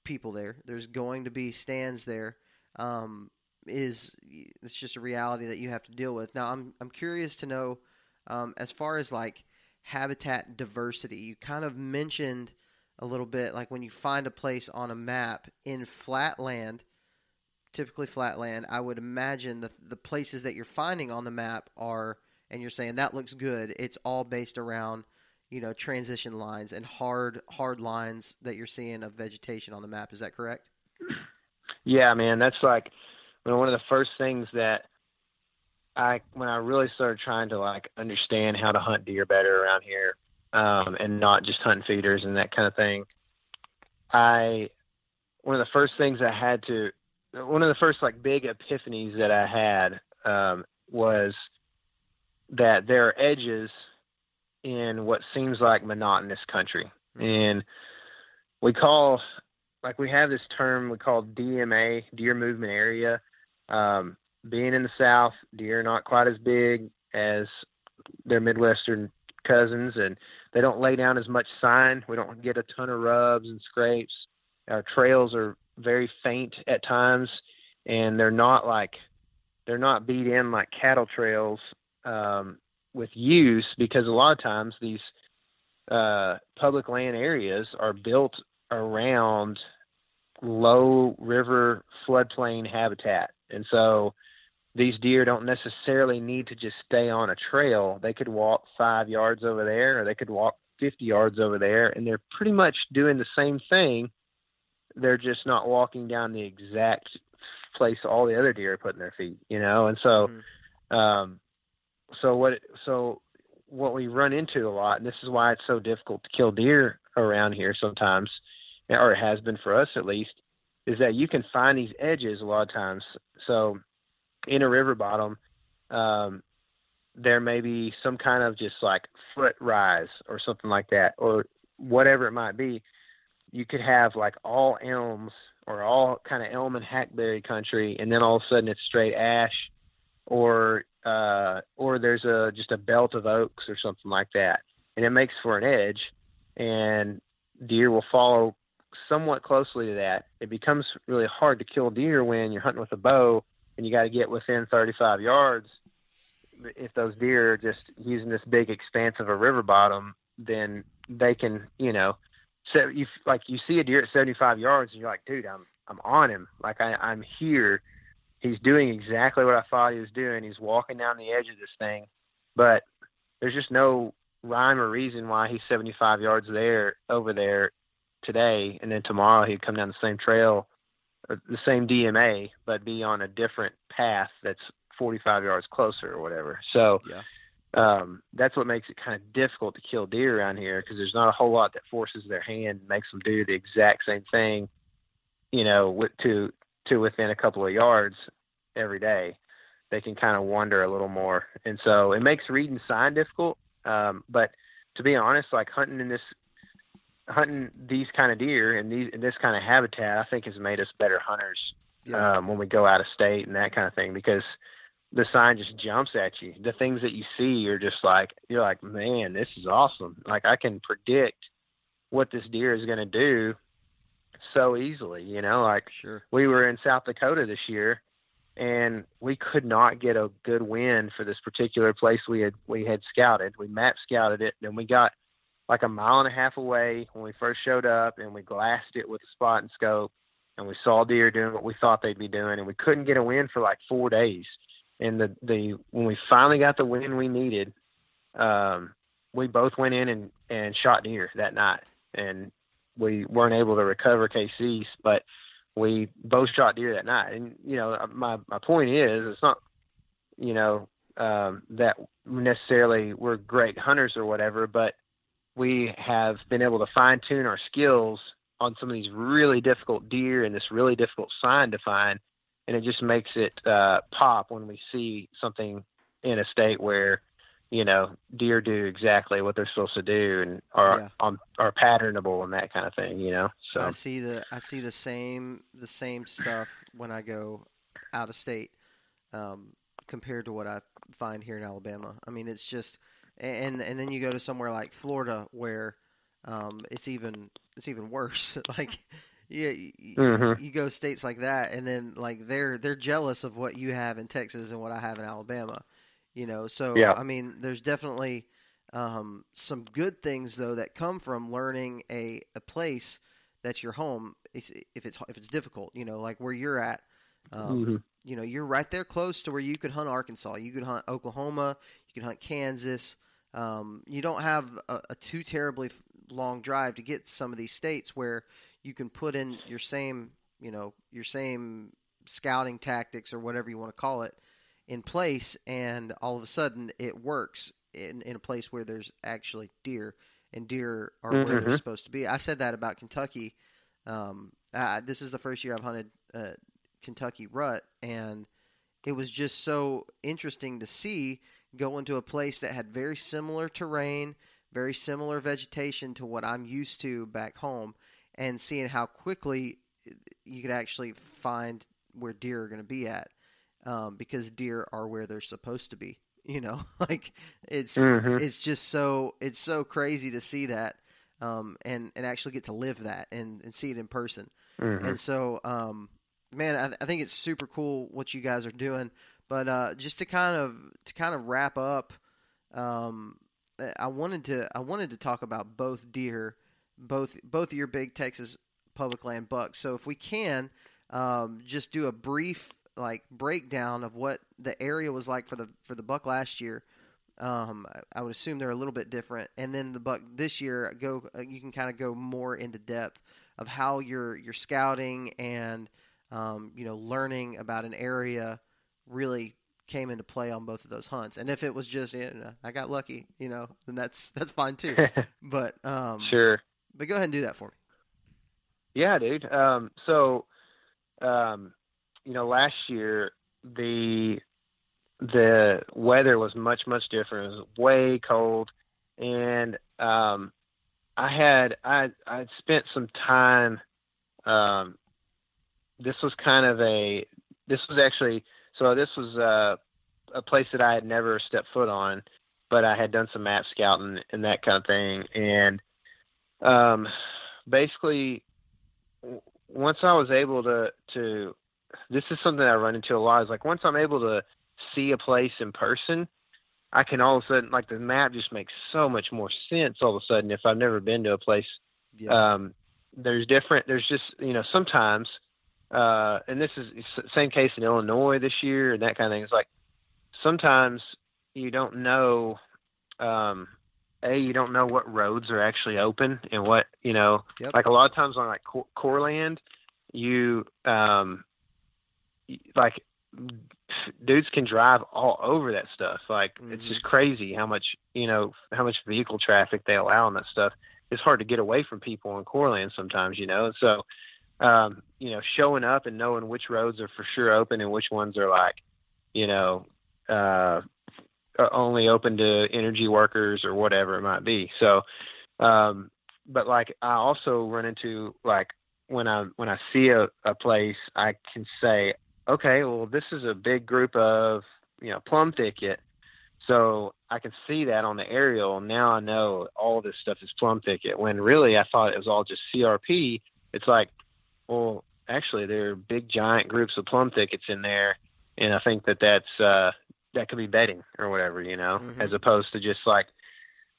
Speaker 1: people there, there's going to be stands there, um, is it's just a reality that you have to deal with. Now I'm I'm curious to know um, as far as like habitat diversity. You kind of mentioned a little bit like when you find a place on a map in flat land typically flat land, I would imagine the the places that you're finding on the map are, and you're saying that looks good. It's all based around, you know, transition lines and hard hard lines that you're seeing of vegetation on the map. Is that correct?
Speaker 2: Yeah, man, that's like one of the first things that I when I really started trying to like understand how to hunt deer better around here, um, and not just hunt feeders and that kind of thing. I one of the first things I had to one of the first like big epiphanies that I had um, was that there are edges in what seems like monotonous country, and we call like we have this term we call DMA, deer movement area. Um, being in the South, deer are not quite as big as their Midwestern cousins, and they don't lay down as much sign. We don't get a ton of rubs and scrapes. Our trails are very faint at times, and they're not like they're not beat in like cattle trails um, with use because a lot of times these uh, public land areas are built around low river floodplain habitat. And so these deer don't necessarily need to just stay on a trail. They could walk five yards over there or they could walk 50 yards over there, and they're pretty much doing the same thing. They're just not walking down the exact place all the other deer are putting their feet, you know? And so,
Speaker 1: Mhm.
Speaker 2: um, so what, so what we run into a lot, and this is why it's so difficult to kill deer around here sometimes, or it has been for us at least, is that you can find these edges a lot of times. So in a river bottom, um, there may be some kind of just like foot rise or something like that, or whatever it might be. You could have like all elms or all kind of elm and hackberry country, and then all of a sudden it's straight ash, or uh, or there's a just a belt of oaks or something like that, and it makes for an edge, and deer will follow somewhat closely to that. It becomes really hard to kill deer when you're hunting with a bow and you got to get within 35 yards. If those deer are just using this big expanse of a river bottom, then they can, you know, so you like you see a deer at 75 yards and you're like, dude, I'm I'm on him. Like I, I'm here. He's doing exactly what I thought he was doing. He's walking down the edge of this thing, but there's just no rhyme or reason why he's 75 yards there over there today, and then tomorrow he'd come down the same trail, the same DMA, but be on a different path that's 45 yards closer or whatever. So,
Speaker 1: Yeah.
Speaker 2: um, that's what makes it kind of difficult to kill deer around here because there's not a whole lot that forces their hand and makes them do the exact same thing, you know, with, to to within a couple of yards every day. They can kind of wander a little more, and so it makes reading sign difficult. Um, but to be honest, like hunting in this hunting these kind of deer and these in this kind of habitat, I think has made us better hunters yeah. um, when we go out of state and that kind of thing because the sign just jumps at you. The things that you see are just like you're like, man, this is awesome. Like I can predict what this deer is going to do so easily. You know, like
Speaker 1: sure.
Speaker 2: we were in South Dakota this year, and we could not get a good wind for this particular place we had we had scouted. We map scouted it, and we got like a mile and a half away when we first showed up, and we glassed it with a spotting scope, and we saw deer doing what we thought they'd be doing, and we couldn't get a wind for like four days. And the the when we finally got the wind we needed, um, we both went in and and shot deer that night, and we weren't able to recover KC's, but we both shot deer that night. And you know, my my point is, it's not you know um, that necessarily we're great hunters or whatever, but we have been able to fine tune our skills on some of these really difficult deer and this really difficult sign to find, and it just makes it uh, pop when we see something in a state where you know deer do exactly what they're supposed to do and are yeah. on are patternable and that kind of thing. You know, so
Speaker 1: I see the I see the same the same stuff when I go out of state um, compared to what I find here in Alabama. I mean, it's just and and then you go to somewhere like Florida where um, it's even it's even worse. like yeah, mm-hmm. you go states like that, and then like they're they're jealous of what you have in Texas and what I have in Alabama. You know, so
Speaker 2: yeah.
Speaker 1: I mean, there's definitely um, some good things though that come from learning a, a place that's your home. If, if it's if it's difficult, you know, like where you're at. Um, mm-hmm. You know, you're right there close to where you could hunt Arkansas. You could hunt Oklahoma. You could hunt Kansas. Um, you don't have a, a, too terribly long drive to get to some of these states where you can put in your same, you know, your same scouting tactics or whatever you want to call it in place, and all of a sudden it works in, in a place where there's actually deer, and deer are mm-hmm. where they're mm-hmm. supposed to be. I said that about Kentucky. Um, I, this is the first year I've hunted uh, Kentucky rut, and it was just so interesting to see go into a place that had very similar terrain, very similar vegetation to what I'm used to back home, and seeing how quickly you could actually find where deer are going to be at, um, because deer are where they're supposed to be. You know, like it's mm-hmm. it's just so it's so crazy to see that, um, and and actually get to live that and and see it in person. Mm-hmm. And so, um, man, I, I think it's super cool what you guys are doing. But uh, just to kind of to kind of wrap up, um, I wanted to I wanted to talk about both deer, both both of your big Texas public land bucks. So if we can, um, just do a brief like breakdown of what the area was like for the for the buck last year. Um, I would assume they're a little bit different, and then the buck this year go uh, you can kind of go more into depth of how you're you're scouting and um, you know learning about an area really came into play on both of those hunts. And if it was just you know, I got lucky, you know, then that's that's fine too. but um,
Speaker 2: sure.
Speaker 1: But go ahead and do that for me.
Speaker 2: Yeah, dude. Um, so, um, you know, last year the the weather was much much different. It was way cold, and um, I had I I spent some time. Um, this was kind of a this was actually so this was uh, a place that I had never stepped foot on, but I had done some map scouting and that kind of thing. And um, basically, once I was able to to this is something I run into a lot. Is like once I'm able to see a place in person, I can all of a sudden like the map just makes so much more sense all of a sudden if I've never been to a place. Yeah. Um, there's different. There's just you know sometimes uh, and this is same case in Illinois this year and that kind of thing. It's like sometimes you don't know, um, a you don't know what roads are actually open and what you know. Yep. Like a lot of times on like Corps, Corps land, you um, like dudes can drive all over that stuff. Like mm-hmm. it's just crazy how much you know how much vehicle traffic they allow on that stuff. It's hard to get away from people in Corps land sometimes, you know. So, um, you know, showing up and knowing which roads are for sure open and which ones are like, you know, uh, only open to energy workers or whatever it might be. So, um, but like I also run into like when I when I see a, a place, I can say, okay, well, this is a big group of you know plum thicket, so I can see that on the aerial. Now I know all this stuff is plum thicket. When really I thought it was all just CRP. It's like, well, actually there are big giant groups of plum thickets in there, and I think that that's uh, that could be bedding or whatever, you know,
Speaker 1: Mhm.
Speaker 2: as opposed to just like,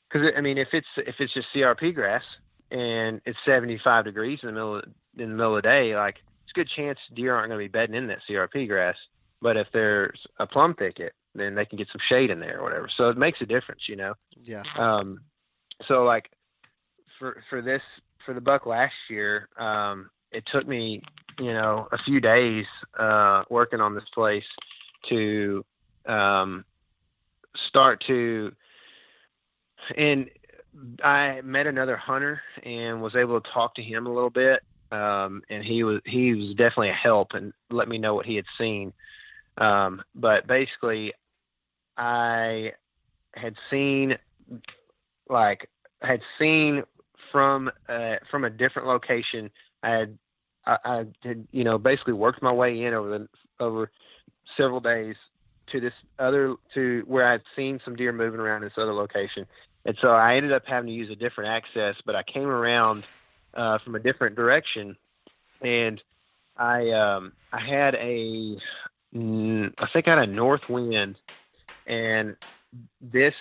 Speaker 2: because I mean, if it's if it's just CRP grass and it's 75 degrees in the middle of, in the middle of the day, like it's a good chance deer aren't going to be bedding in that CRP grass. But if there's a plum thicket, then they can get some shade in there or whatever. So it makes a difference, you know.
Speaker 1: Yeah.
Speaker 2: Um, so like for for this for the buck last year, um, it took me you know a few days uh, working on this place to um, start to and I met another hunter and was able to talk to him a little bit. Um, and he was he was definitely a help and let me know what he had seen. Um, but basically, I had seen like had seen from uh, from a different location. I had I, I had you know basically worked my way in over the over several days to this other to where I'd seen some deer moving around this other location, and so I ended up having to use a different access. But I came around uh, from a different direction, and I um, I had a mm, I think I had a north wind, and this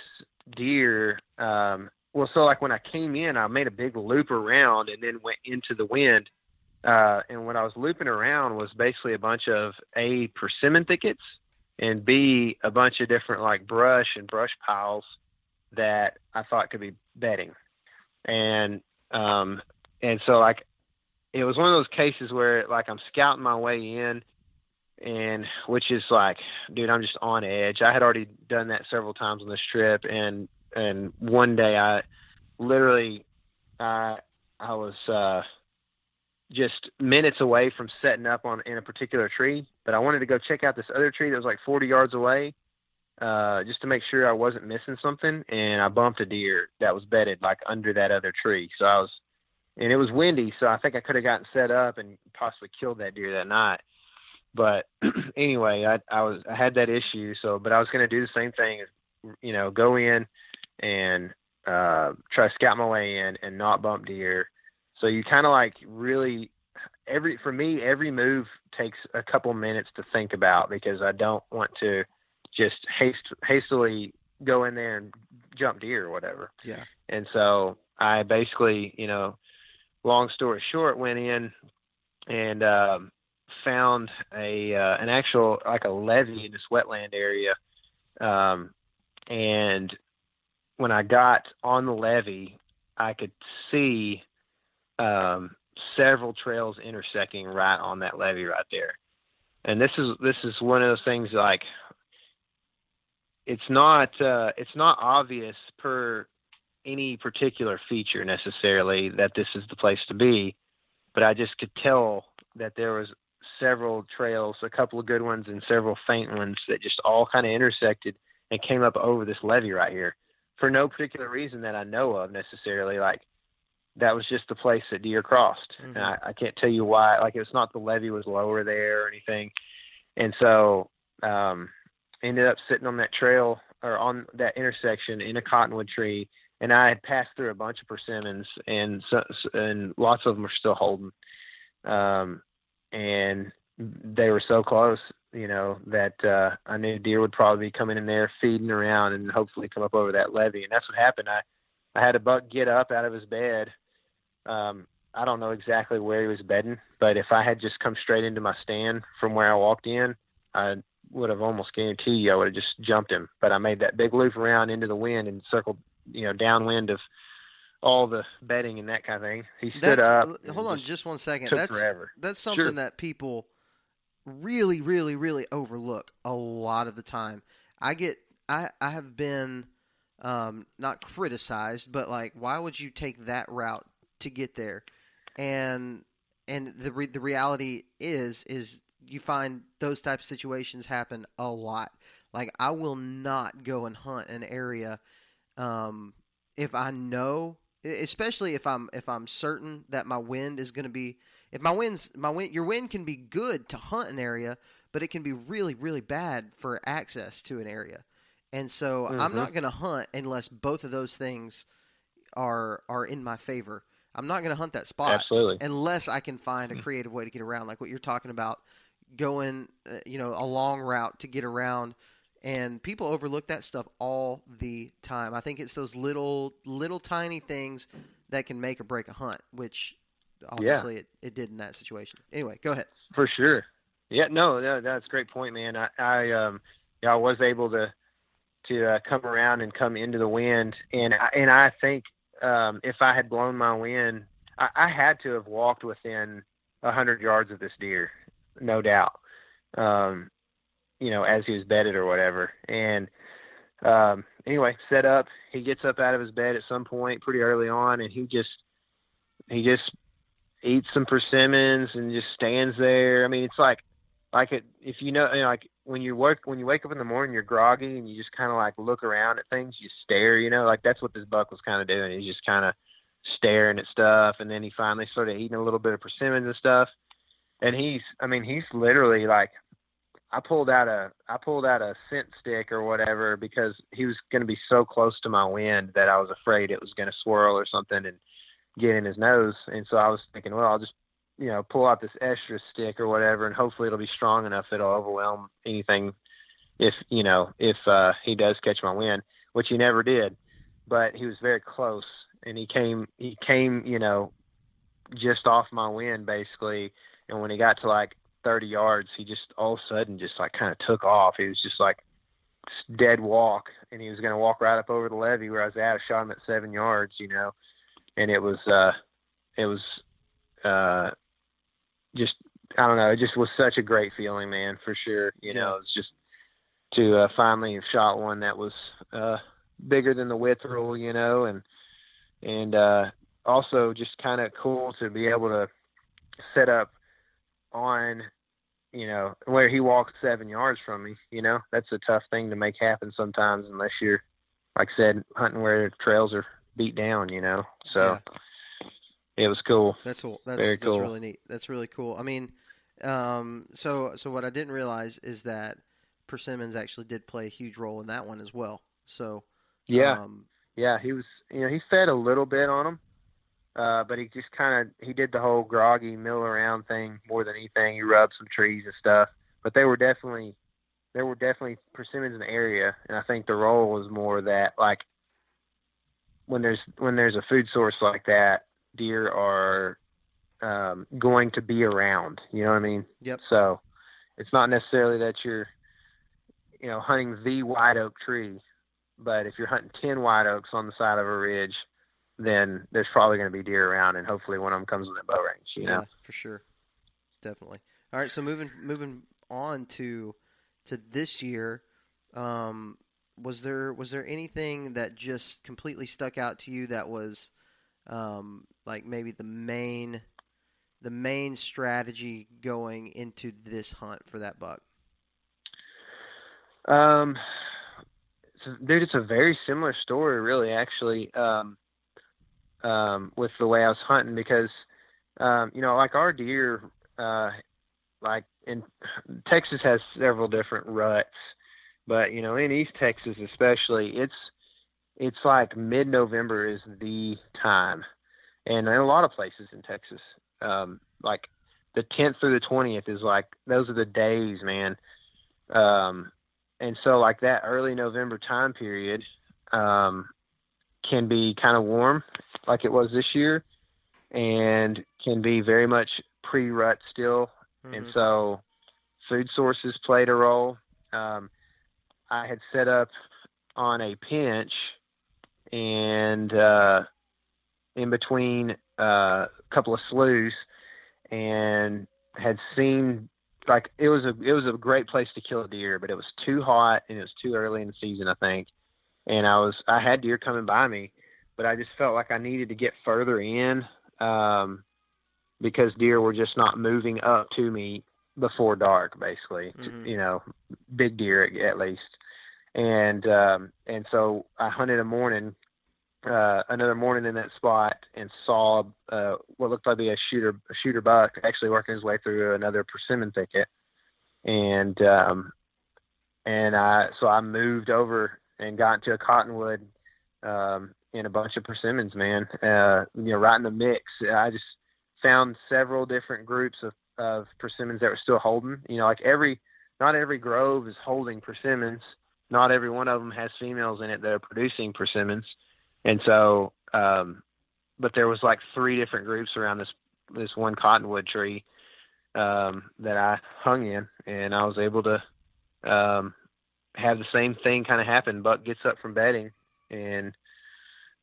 Speaker 2: deer um, well so like when I came in I made a big loop around and then went into the wind. Uh, and what I was looping around was basically a bunch of a persimmon thickets and B a bunch of different like brush and brush piles that I thought could be bedding. And um and so like it was one of those cases where like I'm scouting my way in and which is like dude I'm just on edge. I had already done that several times on this trip and and one day I literally I I was uh just minutes away from setting up on in a particular tree, but I wanted to go check out this other tree that was like 40 yards away, uh, just to make sure I wasn't missing something. And I bumped a deer that was bedded like under that other tree. So I was, and it was windy, so I think I could have gotten set up and possibly killed that deer that night. But anyway, I, I was I had that issue. So, but I was going to do the same thing, you know, go in and uh, try to scout my way in and not bump deer so you kind of like really every for me every move takes a couple minutes to think about because I don't want to just haste hastily go in there and jump deer or whatever.
Speaker 1: Yeah.
Speaker 2: And so I basically, you know, long story short, went in and um, found a uh, an actual like a levee in this wetland area, um, and when I got on the levee, I could see um, several trails intersecting right on that levee right there. And this is this is one of those things like it's not uh, it's not obvious per any particular feature necessarily that this is the place to be, but I just could tell that there was several trails, a couple of good ones and several faint ones that just all kind of intersected and came up over this levee right here for no particular reason that I know of necessarily. Like that was just the place that deer crossed.
Speaker 1: Mhm.
Speaker 2: And I, I can't tell you why. Like it's not the levee was lower there or anything. And so um, ended up sitting on that trail or on that intersection in a cottonwood tree. And I had passed through a bunch of persimmons, and so, and lots of them are still holding. Um, and they were so close, you know, that uh, I knew deer would probably be coming in there feeding around and hopefully come up over that levee. And that's what happened. I I had a buck get up out of his bed. Um, I don't know exactly where he was bedding, but if I had just come straight into my stand from where I walked in, I would have almost guaranteed you I would have just jumped him. But I made that big loop around into the wind and circled, you know, downwind of all the bedding and that kind of thing. He stood
Speaker 1: That's,
Speaker 2: up.
Speaker 1: Hold on
Speaker 2: just
Speaker 1: just one second. That's
Speaker 2: forever.
Speaker 1: that's something
Speaker 2: Sure.
Speaker 1: that people really, really, really overlook a lot of the time. I get, I, I have been um, not criticized, but like, why would you take that route to get there? And and the re- the reality is is you find those type of situations happen a lot. Like I will not go and hunt an area um, if I know, especially if I'm if I'm certain that my wind is going to be if my winds my wind your wind can be good to hunt an area, but it can be really really bad for access to an area. And so mm-hmm. I'm not going to hunt unless both of those things are are in my favor. I'm not going to hunt that spot
Speaker 2: Absolutely.
Speaker 1: unless I can find a mm. creative way to get around, like what you're talking about, going uh, you know a long route to get around. And people overlook that stuff all the time. I think it's those little little tiny things that can make or break a hunt, which obviously yeah. it, it did in that situation. Anyway, go ahead.
Speaker 2: For sure. Yeah, no, no that's a great point, man. I, I um, yeah, I was able to to uh, come around and come into the wind, and I, and I think um, if I had blown my wind, I, I had to have walked within a hundred yards of this deer, no doubt. Um, you know, as he was bedded or whatever. And um, anyway, set up. He gets up out of his bed at some point pretty early on, and he just he just eats some persimmons and just stands there. I mean, it's like like it if you know, you know like when you work when you wake up in the morning you're groggy and you just kind of like look around at things you stare you know? Like that's what this buck was kind of doing. He's just kind of staring at stuff and then he finally started eating a little bit of persimmons and stuff. And he's i mean he's literally like i pulled out a i pulled out a scent stick or whatever because he was going to be so close to my wind that i was afraid it was going to swirl or something and get in his nose and so i was thinking well i'll just you know, pull out this extra stick or whatever, and hopefully it'll be strong enough it'll overwhelm anything. If you know, if uh, he does catch my wind, which he never did, but he was very close, and he came, he came, you know, just off my wind basically. And when he got to like 30 yards, he just all of a sudden just like kind of took off. He was just like dead walk, and he was going to walk right up over the levee where I was at. I shot him at seven yards, you know, and it was, uh, it was, uh, just I don't know, it just was such a great feeling, man, for sure. You yeah. know, it's just to uh, finally have shot one that was uh, bigger than the width rule, you know, and and uh, also just kind of cool to be able to set up on, you know, where he walked seven yards from me. You know, that's a tough thing to make happen sometimes unless you're, like I said, hunting where trails are beat down. You know, so. Yeah it was cool.
Speaker 1: That's cool. That's, Very cool. That's really neat. That's really cool. I mean, um, so so what I didn't realize is that persimmons actually did play a huge role in that one as well. So
Speaker 2: yeah, um, yeah, he was you know he fed a little bit on them, uh, but he just kind of he did the whole groggy mill around thing more than anything. He rubbed some trees and stuff, but they were definitely there were definitely persimmons in the area, and I think the role was more that like when there's when there's a food source like that, deer are um, going to be around. You know what I mean?
Speaker 1: Yep.
Speaker 2: So it's not necessarily that you're, you know, hunting the white oak tree, but if you're hunting ten white oaks on the side of a ridge, then there's probably going to be deer around, and hopefully one of them comes within bow range. You yeah, know?
Speaker 1: for sure, definitely. All right, so moving moving on to to this year, um, was there was there anything that just completely stuck out to you that was um, like maybe the main the main strategy going into this hunt for that buck?
Speaker 2: Um, so, dude, it's a very similar story, really, actually, um, um, with the way I was hunting because, um, you know, like our deer, uh, like in Texas has several different ruts, but you know, in East Texas especially, it's it's like mid-November is the time, and in a lot of places in Texas, um, like the 10th through the 20th is like those are the days, man. Um, and so like that early November time period um, can be kind of warm, like it was this year, and can be very much pre-rut still, mm-hmm. and so food sources played a role. Um, I had set up on a pinch and uh, in between uh, a couple of sloughs and had seen like it was a it was a great place to kill a deer, but it was too hot and it was too early in the season, I think. And I was I had deer coming by me, but I just felt like I needed to get further in um, because deer were just not moving up to me before dark, basically.
Speaker 1: Mhm.
Speaker 2: You know, big deer at, least. And um, and so I hunted a morning, uh, another morning in that spot, and saw uh, what looked like to be a shooter a shooter buck actually working his way through another persimmon thicket. And um, and I so I moved over and got into a cottonwood um, in a bunch of persimmons, man. Uh, you know, right in the mix. I just found several different groups of, of persimmons that were still holding. You know, like every, not every grove is holding persimmons. Not every one of them has females in it that are producing persimmons. And so, um, but there was like three different groups around this, this one cottonwood tree, um, that I hung in and I was able to, um, have the same thing kind of happen. Buck gets up from bedding and,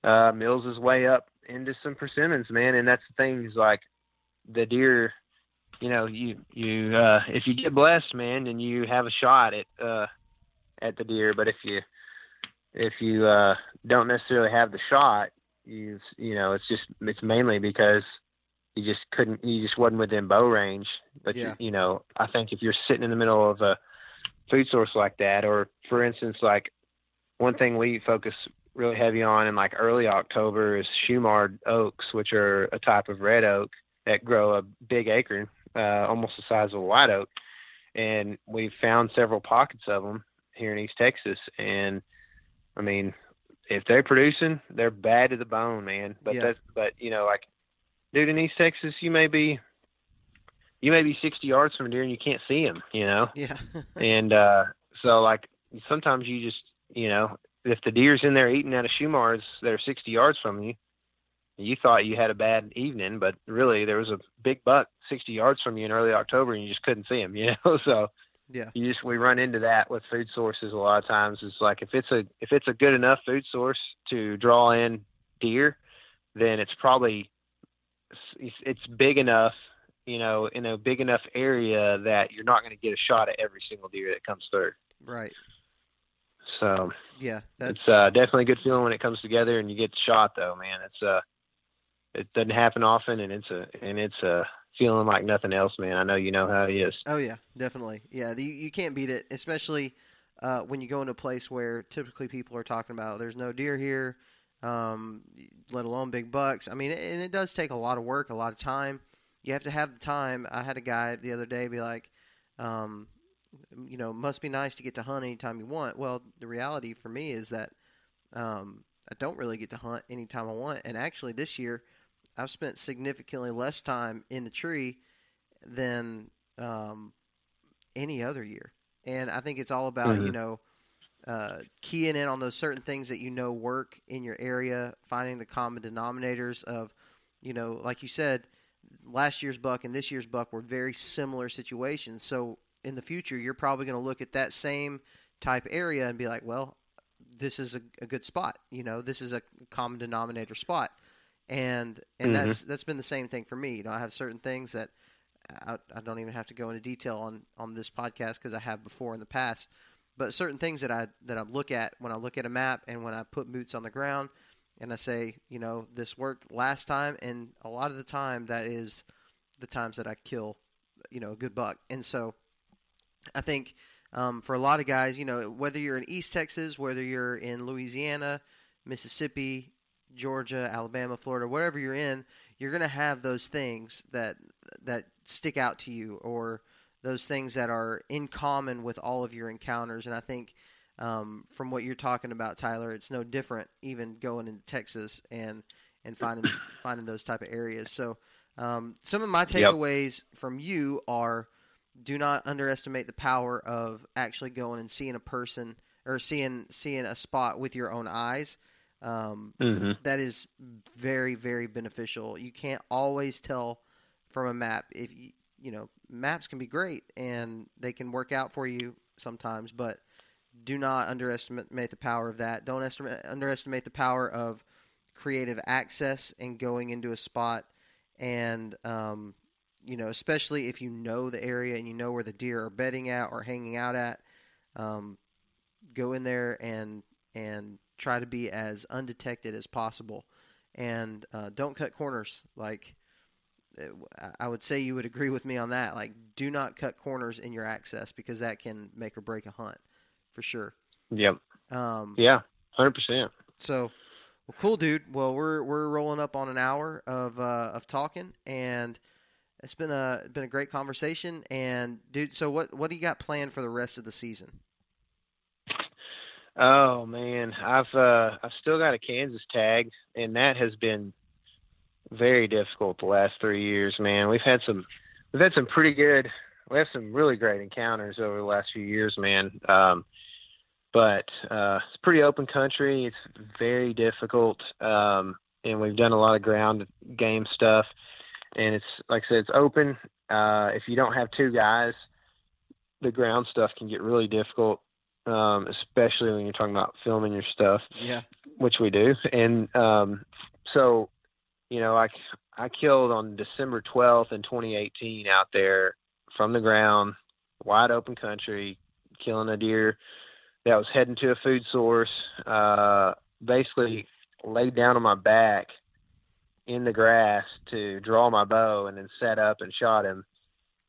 Speaker 2: uh, mills his way up into some persimmons, man. And that's the thing is like the deer, you know, you, you, uh, if you get blessed, man, then you have a shot at, uh, at the deer. But if you, if you, uh, don't necessarily have the shot, you, you know, it's just, it's mainly because you just couldn't, you just wasn't within bow range. But
Speaker 1: Yeah.
Speaker 2: you, you know, I think if you're sitting in the middle of a food source like that, or for instance, like one thing we focus really heavy on in like early October is Shumard oaks, which are a type of red oak that grow a big acre, uh, almost the size of a white oak. And we've found several pockets of them here in East Texas. And I mean, if they're producing, they're bad to the bone, man. But
Speaker 1: Yeah.
Speaker 2: that's, but you know, like, dude, in East Texas, you may be, you may be 60 yards from a deer and you can't see them, you know?
Speaker 1: Yeah.
Speaker 2: and uh so like sometimes you just you know if the deer's in there eating out of Shumards that are 60 yards from you you thought you had a bad evening but really there was a big buck 60 yards from you in early october and you just couldn't see him you know so
Speaker 1: yeah.
Speaker 2: you just we run into that with food sources a lot of times it's like if it's a if it's a good enough food source to draw in deer then it's probably it's, it's big enough you know in a big enough area that you're not going to get a shot at every single deer that comes through
Speaker 1: Right.
Speaker 2: so
Speaker 1: Yeah. That,
Speaker 2: it's uh, definitely a good feeling when it comes together and you get the shot though man it's uh it doesn't happen often and it's a and it's a feeling like nothing else man i know you know how it is
Speaker 1: Oh yeah, definitely. Yeah, the, you can't beat it, especially uh, when you go into a place where typically people are talking about there's no deer here, um, let alone big bucks. I mean, and it does take a lot of work, a lot of time. You have to have the time. I had a guy the other day be like, um, you know, must be nice to get to hunt anytime you want. Well, the reality for me is that um, I don't really get to hunt anytime I want. And actually, this year, I've spent significantly less time in the tree than um, any other year. And I think it's all about, you
Speaker 2: Mhm.
Speaker 1: know, uh, keying in on those certain things that you know work in your area, finding the common denominators of, you know, like you said, last year's buck and this year's buck were very similar situations. So in the future, you're probably going to look at that same type area and be like, well, this is a, a good spot. You know, this is a common denominator spot. And and
Speaker 2: Mhm.
Speaker 1: that's that's been the same thing for me. You know, I have certain things that I, I don't even have to go into detail on on this podcast because I have before in the past. But certain things that I that I look at when I look at a map and when I put boots on the ground, and I say, you know, this worked last time, and a lot of the time that is the times that I kill, you know, a good buck. And so, I think um, for a lot of guys, you know, whether you're in East Texas, whether you're in Louisiana, Mississippi, Georgia, Alabama, Florida, wherever you're in, you're going to have those things that that stick out to you, or those things that are in common with all of your encounters. And I think um, from what you're talking about, Tyler, it's no different. Even going into Texas and and finding finding those type of areas. So um, some of my
Speaker 2: Yep.
Speaker 1: takeaways from you are: do not underestimate the power of actually going and seeing a person or seeing seeing a spot with your own eyes. Um,
Speaker 2: hmm
Speaker 1: that is very very beneficial. You can't always tell from a map if you you know maps can be great and they can work out for you sometimes but do not underestimate the power of that. Don't estimate, underestimate the power of creative access and going into a spot and um, you know, especially if you know the area and you know where the deer are bedding at or hanging out at, um, go in there and and try to be as undetected as possible, and uh, don't cut corners. Like uh, I would say, you would agree with me on that. Like, do not cut corners in your access because that can make or break a hunt, for sure.
Speaker 2: Yep.
Speaker 1: Um,
Speaker 2: yeah, hundred percent.
Speaker 1: So, well, cool, dude. Well, we're we're rolling up on an hour of uh, of talking, and it's been a been a great conversation. And dude, so what what do you got planned for the rest of the season?
Speaker 2: Oh man, I've uh, I've still got a Kansas tag, and that has been very difficult the last three years. Man, we've had some we've had some pretty good, we have some really great encounters over the last few years, man. Um, but uh, it's pretty open country. It's very difficult, um, and we've done a lot of ground game stuff. And it's like I said, it's open. Uh, if you don't have two guys, the ground stuff can get really difficult um, especially when you're talking about filming your stuff.
Speaker 1: Yeah.
Speaker 2: Which we do. And um, so, you know, I, I killed on December 12th in 2018 out there from the ground, wide open country, killing a deer that was heading to a food source. Uh, basically laid down on my back in the grass to draw my bow and then set up and shot him.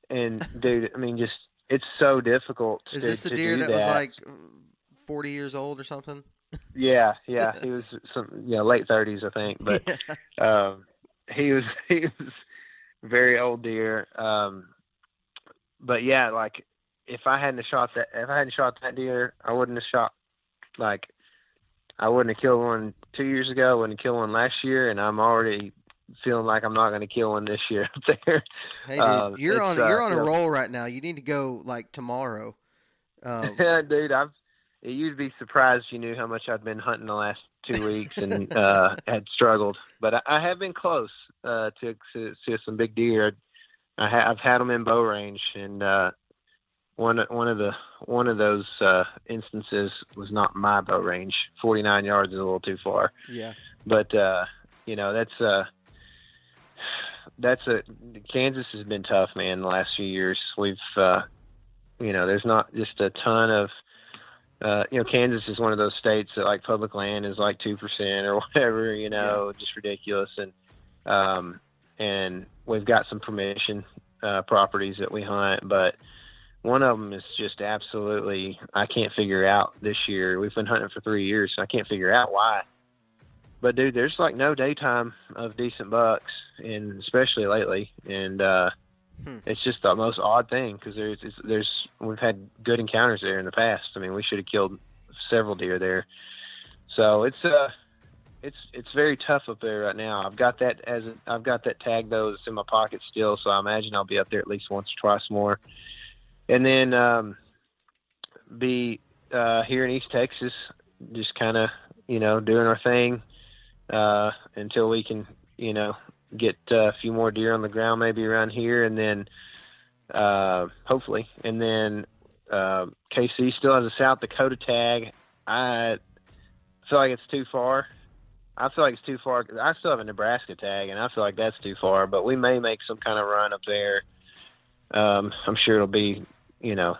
Speaker 2: And dude, I mean, just it's so difficult.
Speaker 1: Is
Speaker 2: to,
Speaker 1: this the deer that,
Speaker 2: that,
Speaker 1: was like forty years old or something?
Speaker 2: Yeah, yeah, he was some yeah late thirties I think, but um, he was he was very old deer. Um, but yeah, like if I hadn't shot that if I hadn't shot that deer, I wouldn't have shot like I wouldn't have killed one two years ago. I wouldn't have killed one last year, and I'm already feeling like I'm not going to kill one this year up there.
Speaker 1: Hey, dude, um, you're on uh, you're on a know, roll right now. You need to go like tomorrow.
Speaker 2: Um, yeah, dude, I've you'd be surprised you knew how much I'd been hunting the last two weeks and uh, had struggled, but I, I have been close uh, to, to to some big deer. I ha- I've had them in bow range, and uh, one one of the one of those uh, instances was not my bow range. Forty nine yards is a little too far.
Speaker 1: Yeah,
Speaker 2: but uh, you know that's uh that's a Kansas has been tough, man. The last few years, we've uh, you know, there's not just a ton of uh, you know, Kansas is one of those states that like public land is like two percent or whatever, you know, yeah. just ridiculous. And um, and we've got some permission uh, properties that we hunt, but one of them is just absolutely I can't figure out this year. We've been hunting for three years, so I can't figure out why but dude, there's like no daytime of decent bucks, and especially lately, and uh, hmm. it's just the most odd thing because there's there's we've had good encounters there in the past. I mean, we should have killed several deer there, so it's uh it's it's very tough up there right now. I've got that as a, I've got that tag though that's in my pocket still, so I imagine I'll be up there at least once or twice more, and then um, be uh, here in East Texas, just kind of you know doing our thing uh, until we can, you know, get uh, a few more deer on the ground maybe around here, and then uh, hopefully, and then uh, KC still has a South Dakota tag. I feel like it's too far. I feel like it's too far. I still have a Nebraska tag, and I feel like that's too far. But we may make some kind of run up there. Um, I'm sure it'll be, you know,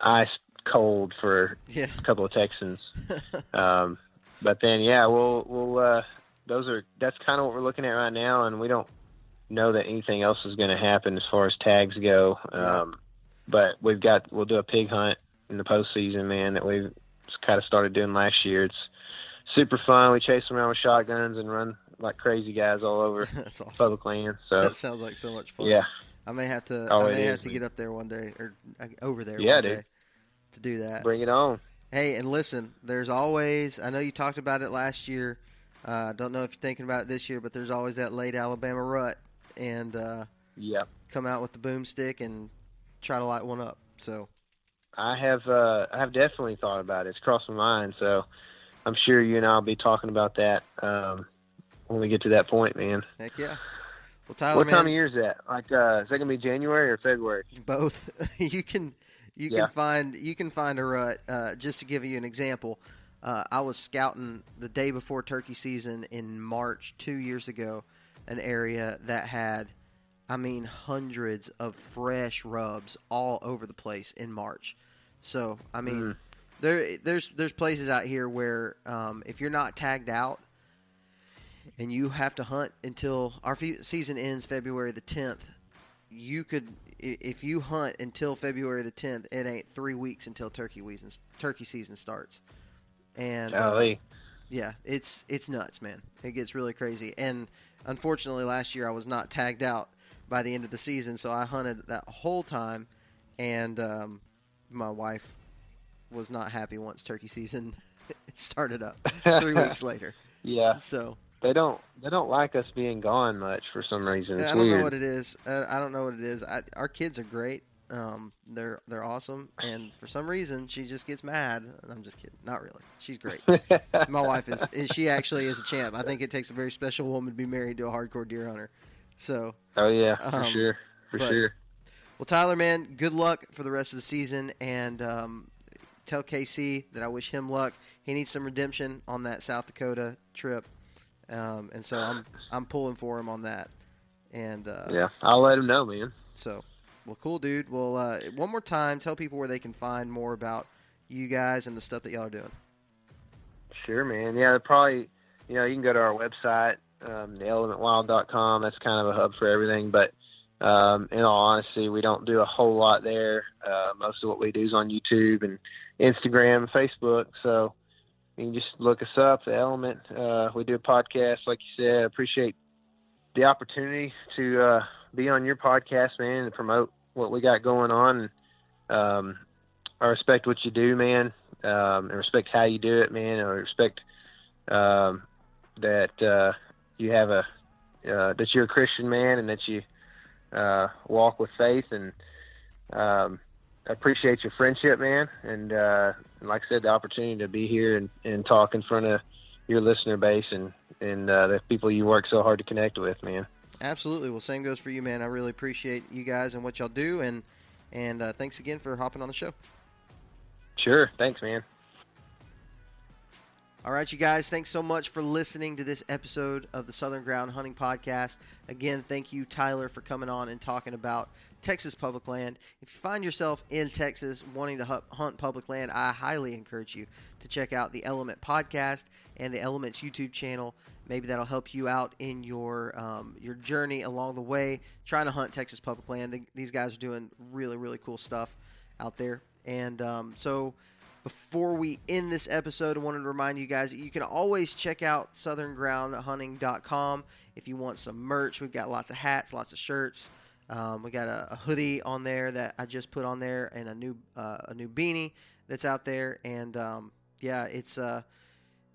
Speaker 2: ice cold for yeah. a couple of Texans. um, but then, yeah, we'll we'll uh, those are that's kind of what we're looking at right now, and we don't know that anything else is going to happen as far as tags go. Um, but we've got we'll do a pig hunt in the postseason, man. That we've kind of started doing last year. It's super fun. We chase them around with shotguns and run like crazy guys all over That's awesome. public land. So
Speaker 1: that sounds like so much fun.
Speaker 2: Yeah,
Speaker 1: I may have to. Oh, I may have to get up there one day or uh, over there.
Speaker 2: Yeah,
Speaker 1: dude. to do that.
Speaker 2: Bring it on.
Speaker 1: Hey, and listen, there's always. I know you talked about it last year. I uh, don't know if you're thinking about it this year, but there's always that late Alabama rut, and uh,
Speaker 2: yeah,
Speaker 1: come out with the boomstick and try to light one up. So,
Speaker 2: I have uh, I have definitely thought about it. It's crossed my mind. So, I'm sure you and I'll be talking about that um, when we get to that point, man.
Speaker 1: Heck yeah. Well, Tyler,
Speaker 2: what
Speaker 1: man,
Speaker 2: time of year is that? Like, uh, is that gonna be January or February?
Speaker 1: Both. you can you yeah. can find you can find a rut. Uh, just to give you an example, uh, I was scouting the day before turkey season in March two years ago, an area that had I mean, hundreds of fresh rubs all over the place in March. So, I mean,
Speaker 2: Mm.
Speaker 1: there there's there's places out here where um, if you're not tagged out and you have to hunt until our fe- season ends February the 10th, you could if you hunt until February the 10th, it ain't three weeks until turkey season turkey season starts. And uh, yeah, it's it's nuts, man. It gets really crazy. And unfortunately, last year I was not tagged out by the end of the season, so I hunted that whole time, and um, my wife was not happy once turkey season started up three weeks later.
Speaker 2: yeah,
Speaker 1: So
Speaker 2: they don't they don't like us being gone much for some reason. It's
Speaker 1: I don't
Speaker 2: weird.
Speaker 1: know what it is. I don't know what it is. I, our kids are great. Um, they're they're awesome, and for some reason she just gets mad. I'm just kidding. Not really. She's great. My wife is, is. She actually is a champ. I think it takes a very special woman to be married to a hardcore deer hunter. So,
Speaker 2: oh yeah, for
Speaker 1: Um,
Speaker 2: sure, for
Speaker 1: but-
Speaker 2: sure.
Speaker 1: well, Tyler, man, good luck for the rest of the season, and um, tell KC that I wish him luck. He needs some redemption on that South Dakota trip, um, and so I'm I'm pulling for him on that. And uh,
Speaker 2: Yeah, I'll let him know, man.
Speaker 1: So, well, cool, dude. Well, uh, one more time, tell people where they can find more about you guys and the stuff that y'all are doing.
Speaker 2: Sure, man. Yeah, probably. You know, you can go to our website, um, theelementwild.com. That's kind of a hub for everything. But um, in all honesty, we don't do a whole lot there. Uh, most of what we do is on YouTube and Instagram, and Facebook. So you can just look us up, The Element. Uh, we do a podcast, like you said. Appreciate the opportunity to uh, be on your podcast, man, and promote what we got going on. Um, I respect what you do, man um, and respect how you do it, man. I respect um, that uh, you have a uh, that you're a Christian man and that you uh, walk with faith. And um, I appreciate your friendship, man. And, uh, and like I said, the opportunity to be here and, and talk in front of your listener base and and uh, the people you work so hard to connect with, man.
Speaker 1: Absolutely. Well, same goes for you, man. I really appreciate you guys and what y'all do, and and uh, thanks again for hopping on the show.
Speaker 2: Sure, thanks, man.
Speaker 1: All right, you guys, thanks so much for listening to this episode of the Southern Ground Hunting Podcast. Again, thank you, Tyler, for coming on and talking about Texas public land. If you find yourself in Texas wanting to hunt public land, I highly encourage you to check out the Element Podcast and the Elements YouTube channel. Maybe that'll help you out in your um, your journey along the way trying to hunt Texas public land. Th- These guys are doing really, really cool stuff out there. And um, so before we end this episode, I wanted to remind you guys that you can always check out southerngroundhunting.com if you want some merch. We've got lots of hats, lots of shirts. Um, we got a, a hoodie on there that I just put on there, and a new uh, a new beanie that's out there. And um, yeah, it's uh,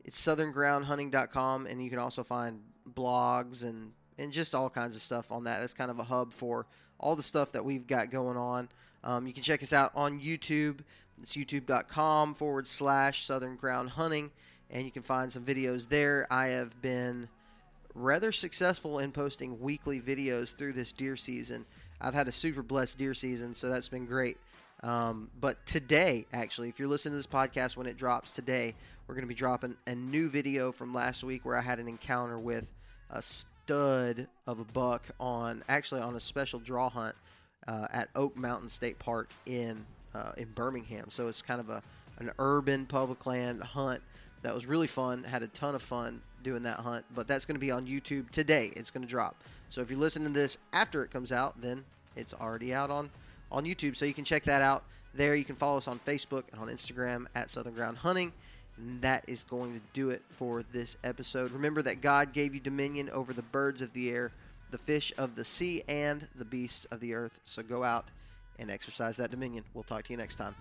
Speaker 1: it's southerngroundhunting.com, and you can also find blogs and and just all kinds of stuff on that. That's kind of a hub for all the stuff that we've got going on. Um, you can check us out on YouTube. It's youtube.com forward slash Southern Ground Hunting, and you can find some videos there. I have been rather successful in posting weekly videos through this deer season. I've had a super blessed deer season, so that's been great. Um, but today, actually, if you're listening to this podcast when it drops today, we're going to be dropping a new video from last week where I had an encounter with a stud of a buck on actually on a special draw hunt uh, at Oak Mountain State Park in uh, in Birmingham. So it's kind of a an urban public land hunt that was really fun. Had a ton of fun doing that hunt. But that's going to be on YouTube today. It's going to drop. So if you're listening to this after it comes out, then it's already out on on YouTube. So you can check that out there. You can follow us on Facebook and on Instagram at Southern Ground Hunting. And that is going to do it for this episode. Remember that God gave you dominion over the birds of the air, the fish of the sea, and the beasts of the earth. So go out and exercise that dominion. We'll talk to you next time.